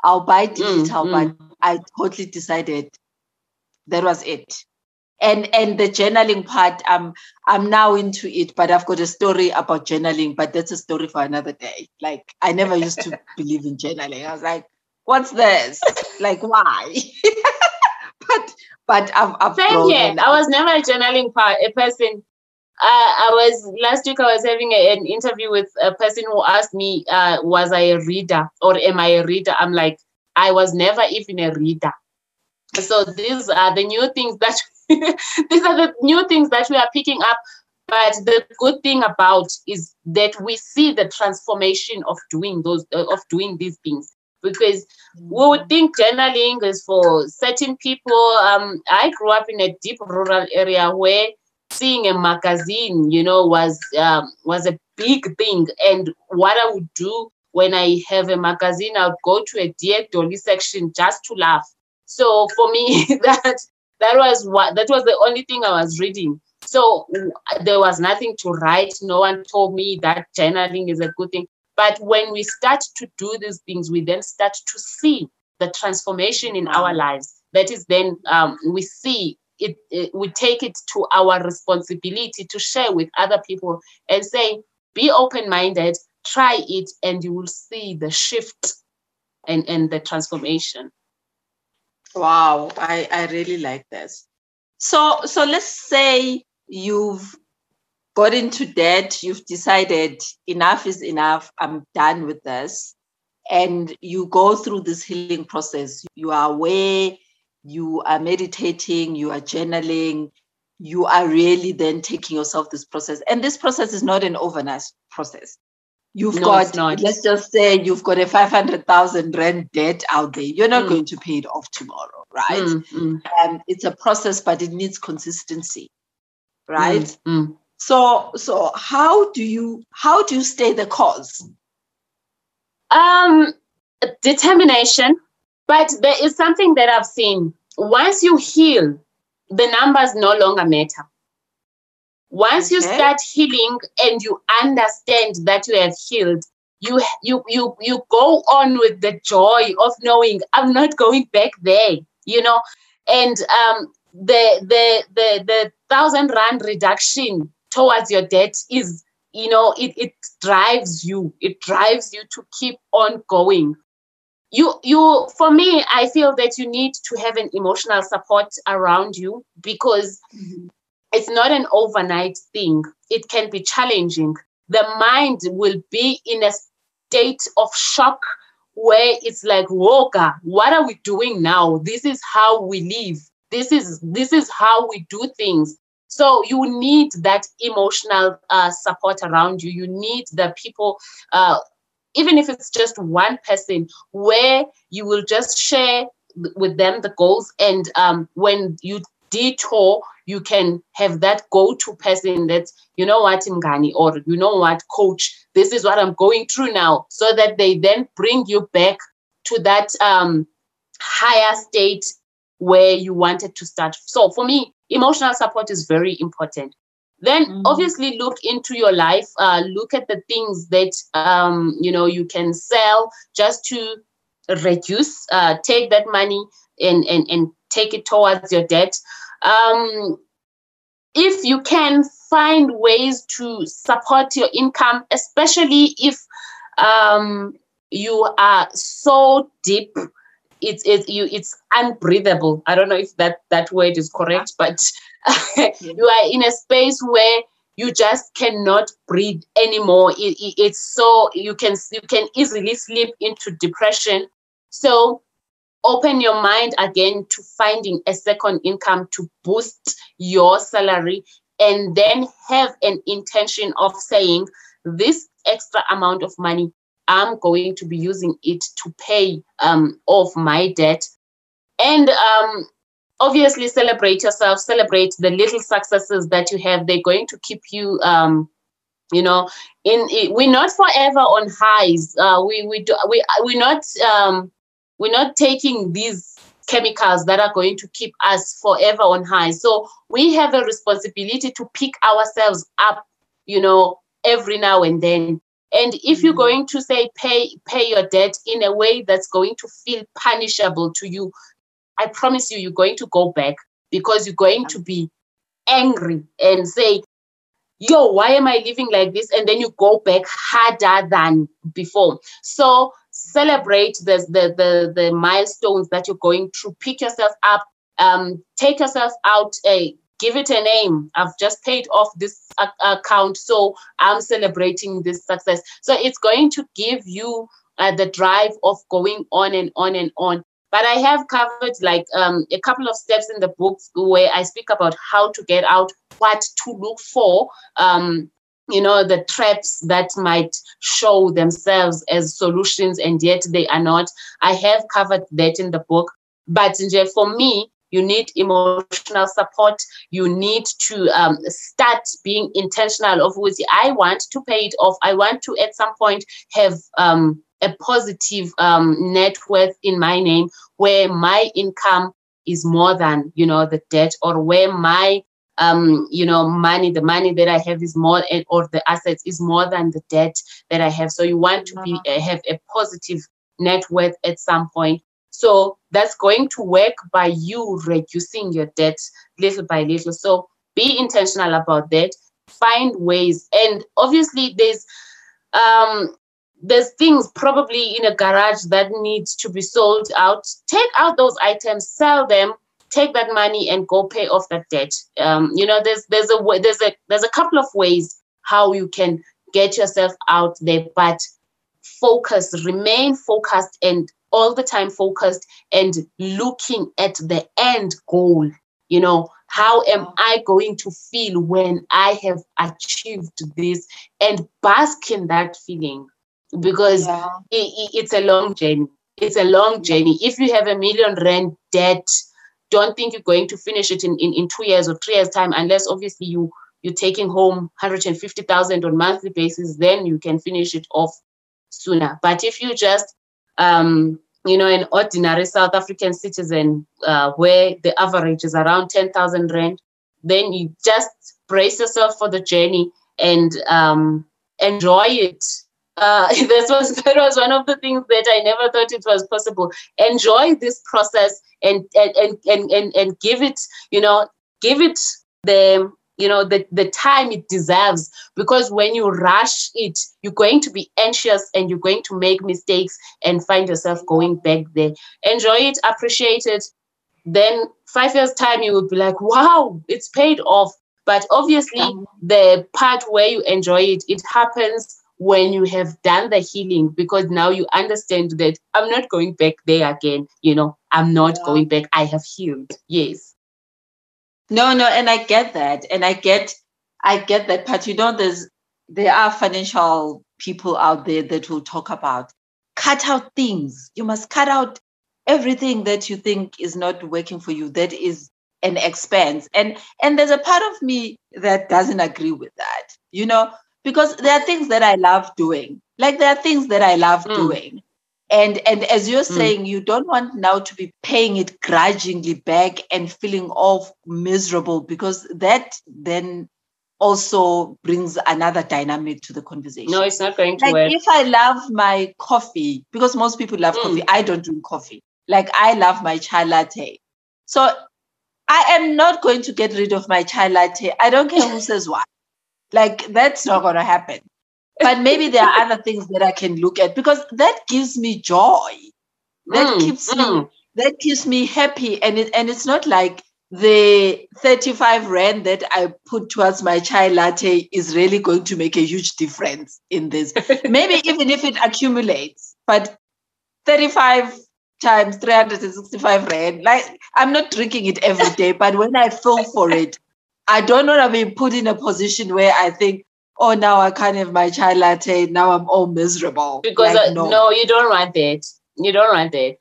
I'll buy mm, digital, mm, but. I totally decided that was it. And and the journaling part, I'm I'm now into it, but I've got a story about journaling, but that's a story for another day. Like I never used to believe in journaling. I was like, what's this? like, why? but but I've, I've Same here. I was never a journaling part, a person. Uh, I was last week. I was having a, an interview with a person who asked me, uh, "Was I a reader or am I a reader?" I'm like, I was never even a reader. So these are the new things that these are the new things that we are picking up. But the good thing about is that we see the transformation of doing those uh, of doing these things because we would think journaling is for certain people. Um, I grew up in a deep rural area where seeing a magazine, you know, was um, was a big thing. And what I would do when I have a magazine, I would go to a Dear Dolly section just to laugh. So for me, that that was what that was the only thing I was reading. So there was nothing to write. No one told me that journaling is a good thing. But when we start to do these things, we then start to see the transformation in our lives. That is, then um, we see it, it, we take it to our responsibility to share with other people and say, be open minded, try it, and you will see the shift and, and the transformation. Wow, I, I really like this. So so let's say you've got into debt, you've decided enough is enough, I'm done with this. And you go through this healing process. You are aware, you are meditating, you are journaling, you are really then taking yourself this process. And this process is not an overnight process. You've no, got, let's just say you've got a 500,000 rand debt out there. You're not mm. going to pay it off tomorrow, right? Mm, mm. Um, it's a process, but it needs consistency, right? So, so how do you, how do you stay the course? Um, determination, but there is something that I've seen. Once you heal, the numbers no longer matter. Once okay. you start healing and you understand that you have healed, you you you you go on with the joy of knowing I'm not going back there, you know. And um, the the the the thousand rand reduction towards your debt is, you know, it it drives you. It drives you to keep on going. You you for me i feel that you need to have an emotional support around you because mm-hmm. it's not an overnight thing. It can be challenging. The mind will be in a state of shock where it's like woga what are we doing now? This is how we live. This is this is how we do things so you need that emotional uh, support around you. You need the people uh, even if it's just one person where you will just share with them the goals. And um, when you detour you can have that go-to person that you know what Mgani or you know what coach this is what i'm going through now so that they then bring you back to that um, higher state where you wanted to start. So for me emotional support is very important then mm-hmm. obviously look into your life uh, look at the things that um, you know you can sell just to reduce uh, take that money and, and and take it towards your debt um, if you can find ways to support your income especially if um, you are so deep it's it's you it's unbreathable i don't know if that that word is correct but you are in a space where you just cannot breathe anymore. It, it, it's so you can you can easily slip into depression. So open your mind again to finding a second income to boost your salary and then have an intention of saying this extra amount of money i'm going to be using it to pay um, off my debt. And um, obviously celebrate yourself celebrate the little successes that you have. They're going to keep you um you know in, in we're not forever on highs. Uh we we do we we're not um we're not taking these chemicals that are going to keep us forever on high. So we have a responsibility to pick ourselves up you know every now and then and if you're mm-hmm. going to say pay pay your debt in a way that's going to feel punishable to you I promise you, you're going to go back because you're going to be angry and say, yo, why am I living like this? And then you go back harder than before. So celebrate the, the, the, the milestones that you're going through. Pick yourself up, um, take yourself out, uh, give it a name. I've just paid off this account, so I'm celebrating this success. So it's going to give you uh, the drive of going on and on and on. But I have covered like um, a couple of steps in the book where I speak about how to get out, what to look for, um, you know, the traps that might show themselves as solutions and yet they are not. I have covered that in the book. But for me, you need emotional support. You need to um, start being intentional of which i want to pay it off. I want to at some point have um, a positive um, net worth in my name where my income is more than you know the debt or where my um, you know money the money that i have is more or the assets is more than the debt that i have. So you want to be uh, have a positive net worth at some point so that's going to work by you reducing your debt little by little. So be intentional about that. Find ways. And obviously there's um there's things probably in a garage that needs to be sold out. Take out those items sell them take that money and go pay off that debt. Um, you know, there's there's a there's a there's a couple of ways how you can get yourself out there, but focus, remain focused and all the time focused and looking at the end goal. You know, how am I going to feel when I have achieved this and bask in that feeling? Because yeah. it, it's a long journey. It's a long journey. If you have a million rand debt, don't think you're going to finish it in, in, in two years or three years' time, unless obviously you you're taking home 150,000 on monthly basis, then you can finish it off sooner. But if you just um, you know, an ordinary South African citizen uh, where the average is around 10,000 rand, then you just brace yourself for the journey and um, enjoy it. Uh, this was that was one of the things that I never thought it was possible. Enjoy this process and and and and and, and give it, you know, give it the you know the, the time it deserves. Because when you rush it you're going to be anxious and you're going to make mistakes and find yourself going back there. Enjoy it appreciate it. Then five years time you will be like wow it's paid off. But obviously the part where you enjoy it it happens when you have done the healing. Because now you understand that i'm not going back there again you know. I'm not yeah. going back. I have healed. Yes no, no, and I get that. And I get I get that part. You know, there's there are financial people out there that will talk about cut out things. You must cut out everything that you think is not working for you, that is an expense. And and there's a part of me that doesn't agree with that, you know, because there are things that I love doing. Like there are things that I love mm. doing and and as you're mm. saying you don't want now to be paying it grudgingly back and feeling all miserable because that then also brings another dynamic to the conversation. No it's not going to like work. if i love my coffee because most people love mm. coffee i don't drink coffee. Like i love my chai latte. So i am not going to get rid of my chai latte. I don't care who says what. Like that's not going to happen but maybe there are other things that I can look at because that gives me joy. That mm, keeps mm. me that keeps me happy. And it and it's not like the 35 rand that I put towards my chai latte is really going to make a huge difference in this. maybe even if it accumulates, but 35 times 365 rand, like I'm not drinking it every day, but when I feel for it, I don't want to be put in a position where I think, oh, now I can't have my chai latte. Now I'm all miserable. Because like, uh, no. no, you don't want that. You don't want that.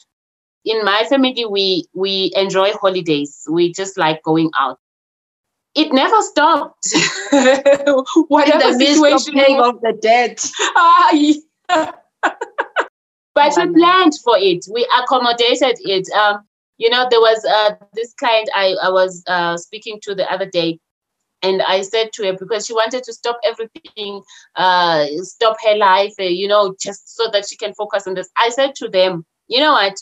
In my family, we we enjoy holidays. We just like going out. It never stopped. Whatever in the situation, of off the debt. Ah, yeah. but we planned for it. We accommodated it. Um, you know, there was uh, this client I, I was uh, speaking to the other day and I said to her because she wanted to stop everything, uh, stop her life, uh, you know, just so that she can focus on this. I said to them, you know what?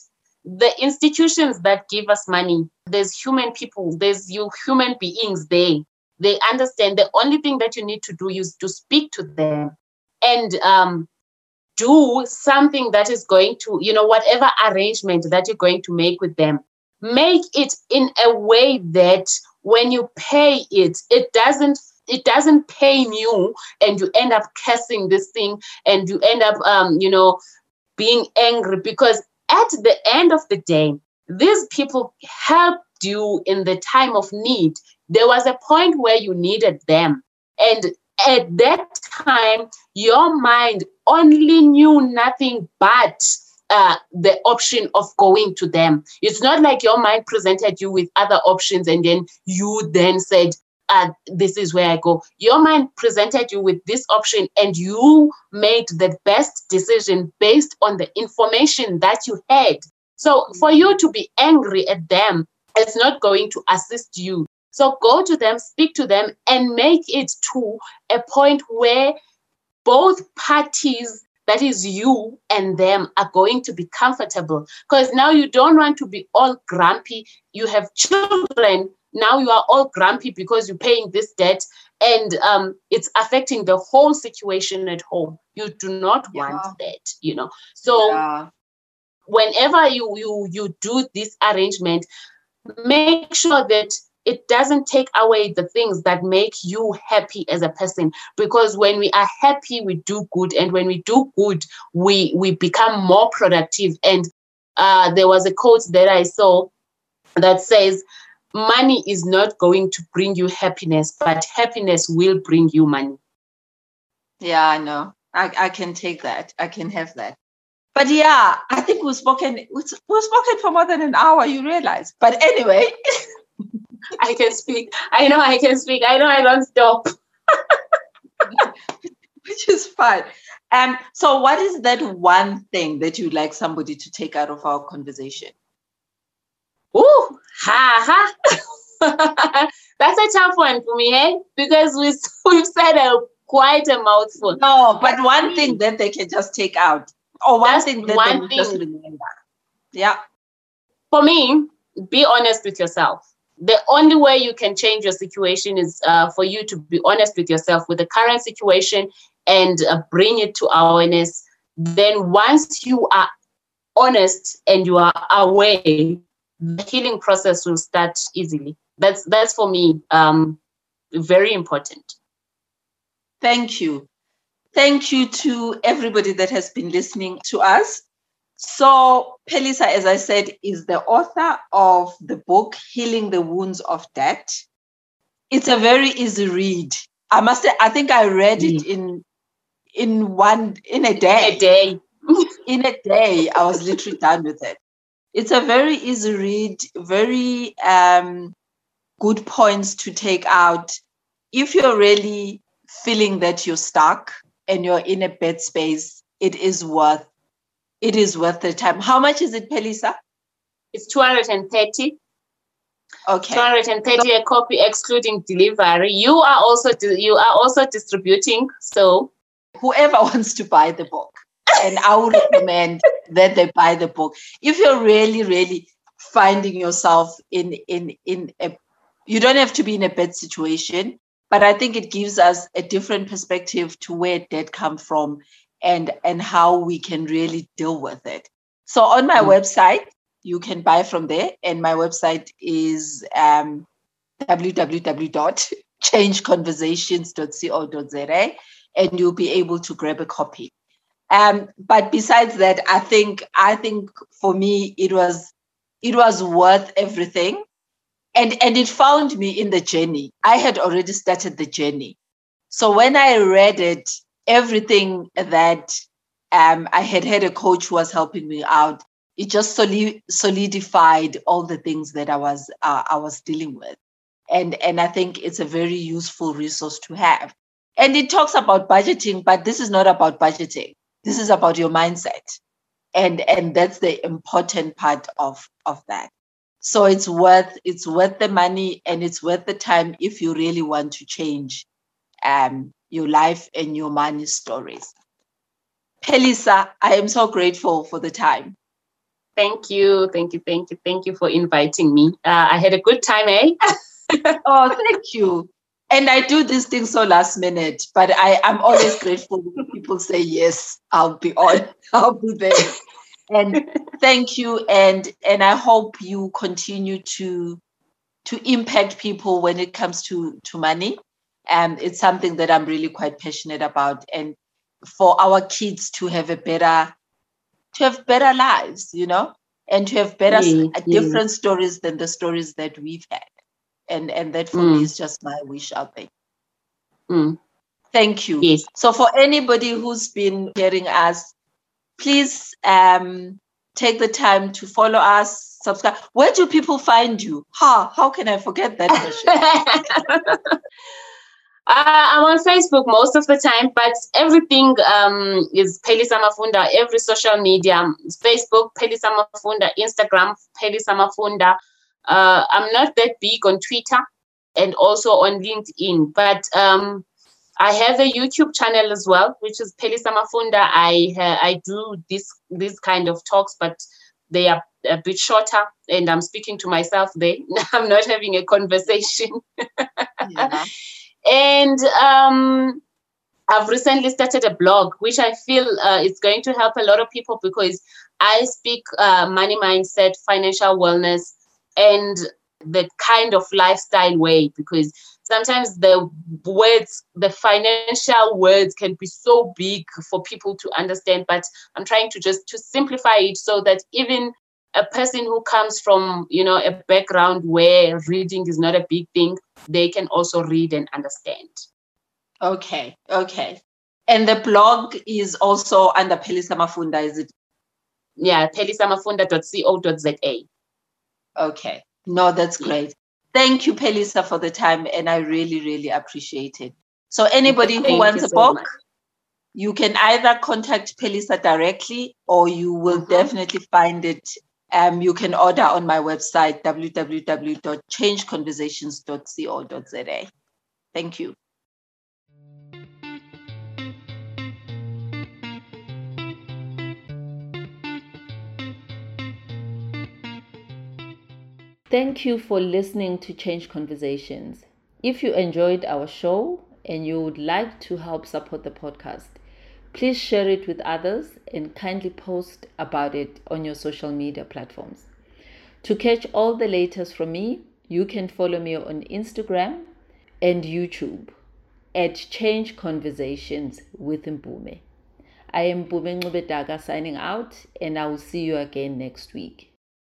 The institutions that give us money, there's human people, there's you human beings there. They understand the only thing that you need to do is to speak to them and um, do something that is going to, you know, whatever arrangement that you're going to make with them, make it in a way that when you pay it, it doesn't it doesn't pain you and you end up cursing this thing and you end up um, you know being angry because at the end of the day these people helped you in the time of need. There was a point where you needed them. And at that time your mind only knew nothing but uh, the option of going to them. It's not like your mind presented you with other options and then you then said, uh, this is where I go. Your mind presented you with this option and you made the best decision based on the information that you had. So for you to be angry at them, it's not going to assist you. So go to them, speak to them, and make it to a point where both parties that is you and them are going to be comfortable. Because now you don't want to be all grumpy. You have children. Now you are all grumpy because you're paying this debt and um, it's affecting the whole situation at home. You do not yeah. want that you know. So yeah. whenever you you you do this arrangement make sure that it doesn't take away the things that make you happy as a person. Because when we are happy we do good. And when we do good we we become more productive. And uh, there was a quote that i saw that says money is not going to bring you happiness but happiness will bring you money. Yeah i know. I, I can take that. I can have that. But yeah i think we've spoken we've spoken for more than an hour you realize. But anyway I can speak. I know I can speak. I know I don't stop. Which is fine. Um, so what is that one thing that you'd like somebody to take out of our conversation? Ooh, ha ha. That's a tough one for me, eh? Because we, we've said a quite a mouthful. No, but one thing that they can just take out. Or one That's thing that one they thing. just remember. Yeah. For me, be honest with yourself the only way you can change your situation is uh, for you to be honest with yourself with the current situation and uh, bring it to awareness. Then, once you are honest and you are aware, the healing process will start easily. That's that's for me um, very important. Thank you. Thank you to everybody that has been listening to us. So, Phelisa, as I said, is the author of the book Healing the Wounds of Debt. It's a very easy read. I must say, I think I read mm. it in in one in a day. A day. in a day, I was literally done with it. It's a very easy read, very um, good points to take out. If you're really feeling that you're stuck and you're in a bad space, it is worth it is worth the time. How much is it, Phelisa? It's 230. Okay. 230 so, a copy excluding delivery. You are also you are also distributing. So whoever wants to buy the book, and I would recommend that they buy the book. If you're really, really finding yourself in in in a you don't have to be in a bad situation, but I think it gives us a different perspective to where debt come from and and how we can really deal with it. So on my mm-hmm. website you can buy from there and my website is um, www.changeconversations.co.za and you'll be able to grab a copy. Um, but besides that i think i think for me it was it was worth everything and and it found me in the journey. I had already started the journey. So when i read it everything that um, I had had a coach who was helping me out. It just solidified all the things that I was uh, I was dealing with, and and I think it's a very useful resource to have. And it talks about budgeting, but this is not about budgeting. This is about your mindset, and and that's the important part of of that. So it's worth it's worth the money and it's worth the time if you really want to change um, your life and your money stories. Phelisa, I am so grateful for the time. Thank you, thank you, thank you, thank you for inviting me. Uh, I had a good time, eh? oh, thank you. And I do these things so last minute, but I, I'm always grateful when people say yes, I'll be on, I'll be there. And thank you. And and I hope you continue to to impact people when it comes to, to money and it's something that I'm really quite passionate about. And for our kids to have a better, to have better lives, you know, and to have better, mm, different mm. stories than the stories that we've had. And and that for mm. me is just my wish out there. Mm. Thank you. Yes. So for anybody who's been hearing us, please um, take the time to follow us, subscribe. Where do people find you? How how can I forget that question? Uh, I'm on Facebook most of the time, but everything um, is Phelisa Mafunda. Every social media, Facebook, Phelisa Mafunda, Instagram, Phelisa Mafunda. Uh, I'm not that big on Twitter and also on LinkedIn, but um, I have a YouTube channel as well, which is Phelisa Mafunda. I uh, I do this this kind of talks, but they are a bit shorter, and I'm speaking to myself there. I'm not having a conversation. yeah. And um, I've recently started a blog, which I feel uh, is going to help a lot of people because I speak uh, money mindset, financial wellness, and the kind of lifestyle way because sometimes the words the financial words can be so big for people to understand but i'm trying to just to simplify it so that even a person who comes from you know a background where reading is not a big thing they can also read and understand okay okay and the blog is also under Phelisa Mafunda, is it? Yeah, phelisamafunda.co.za. Okay. No, that's great. Thank you, Phelisa, for the time, and I really, really appreciate it. So, anybody who wants a so book, much. you can either contact Phelisa directly, or you will mm-hmm. definitely find it. Um, you can order on my website www.changeconversations.co.za. Thank you. Thank you for listening to Change Conversations. If you enjoyed our show and you would like to help support the podcast, please share it with others and kindly post about it on your social media platforms. To catch all the latest from me, you can follow me on Instagram and YouTube at Change Conversations with Mpume. I am Mpume Ngubedaka signing out and I will see you again next week.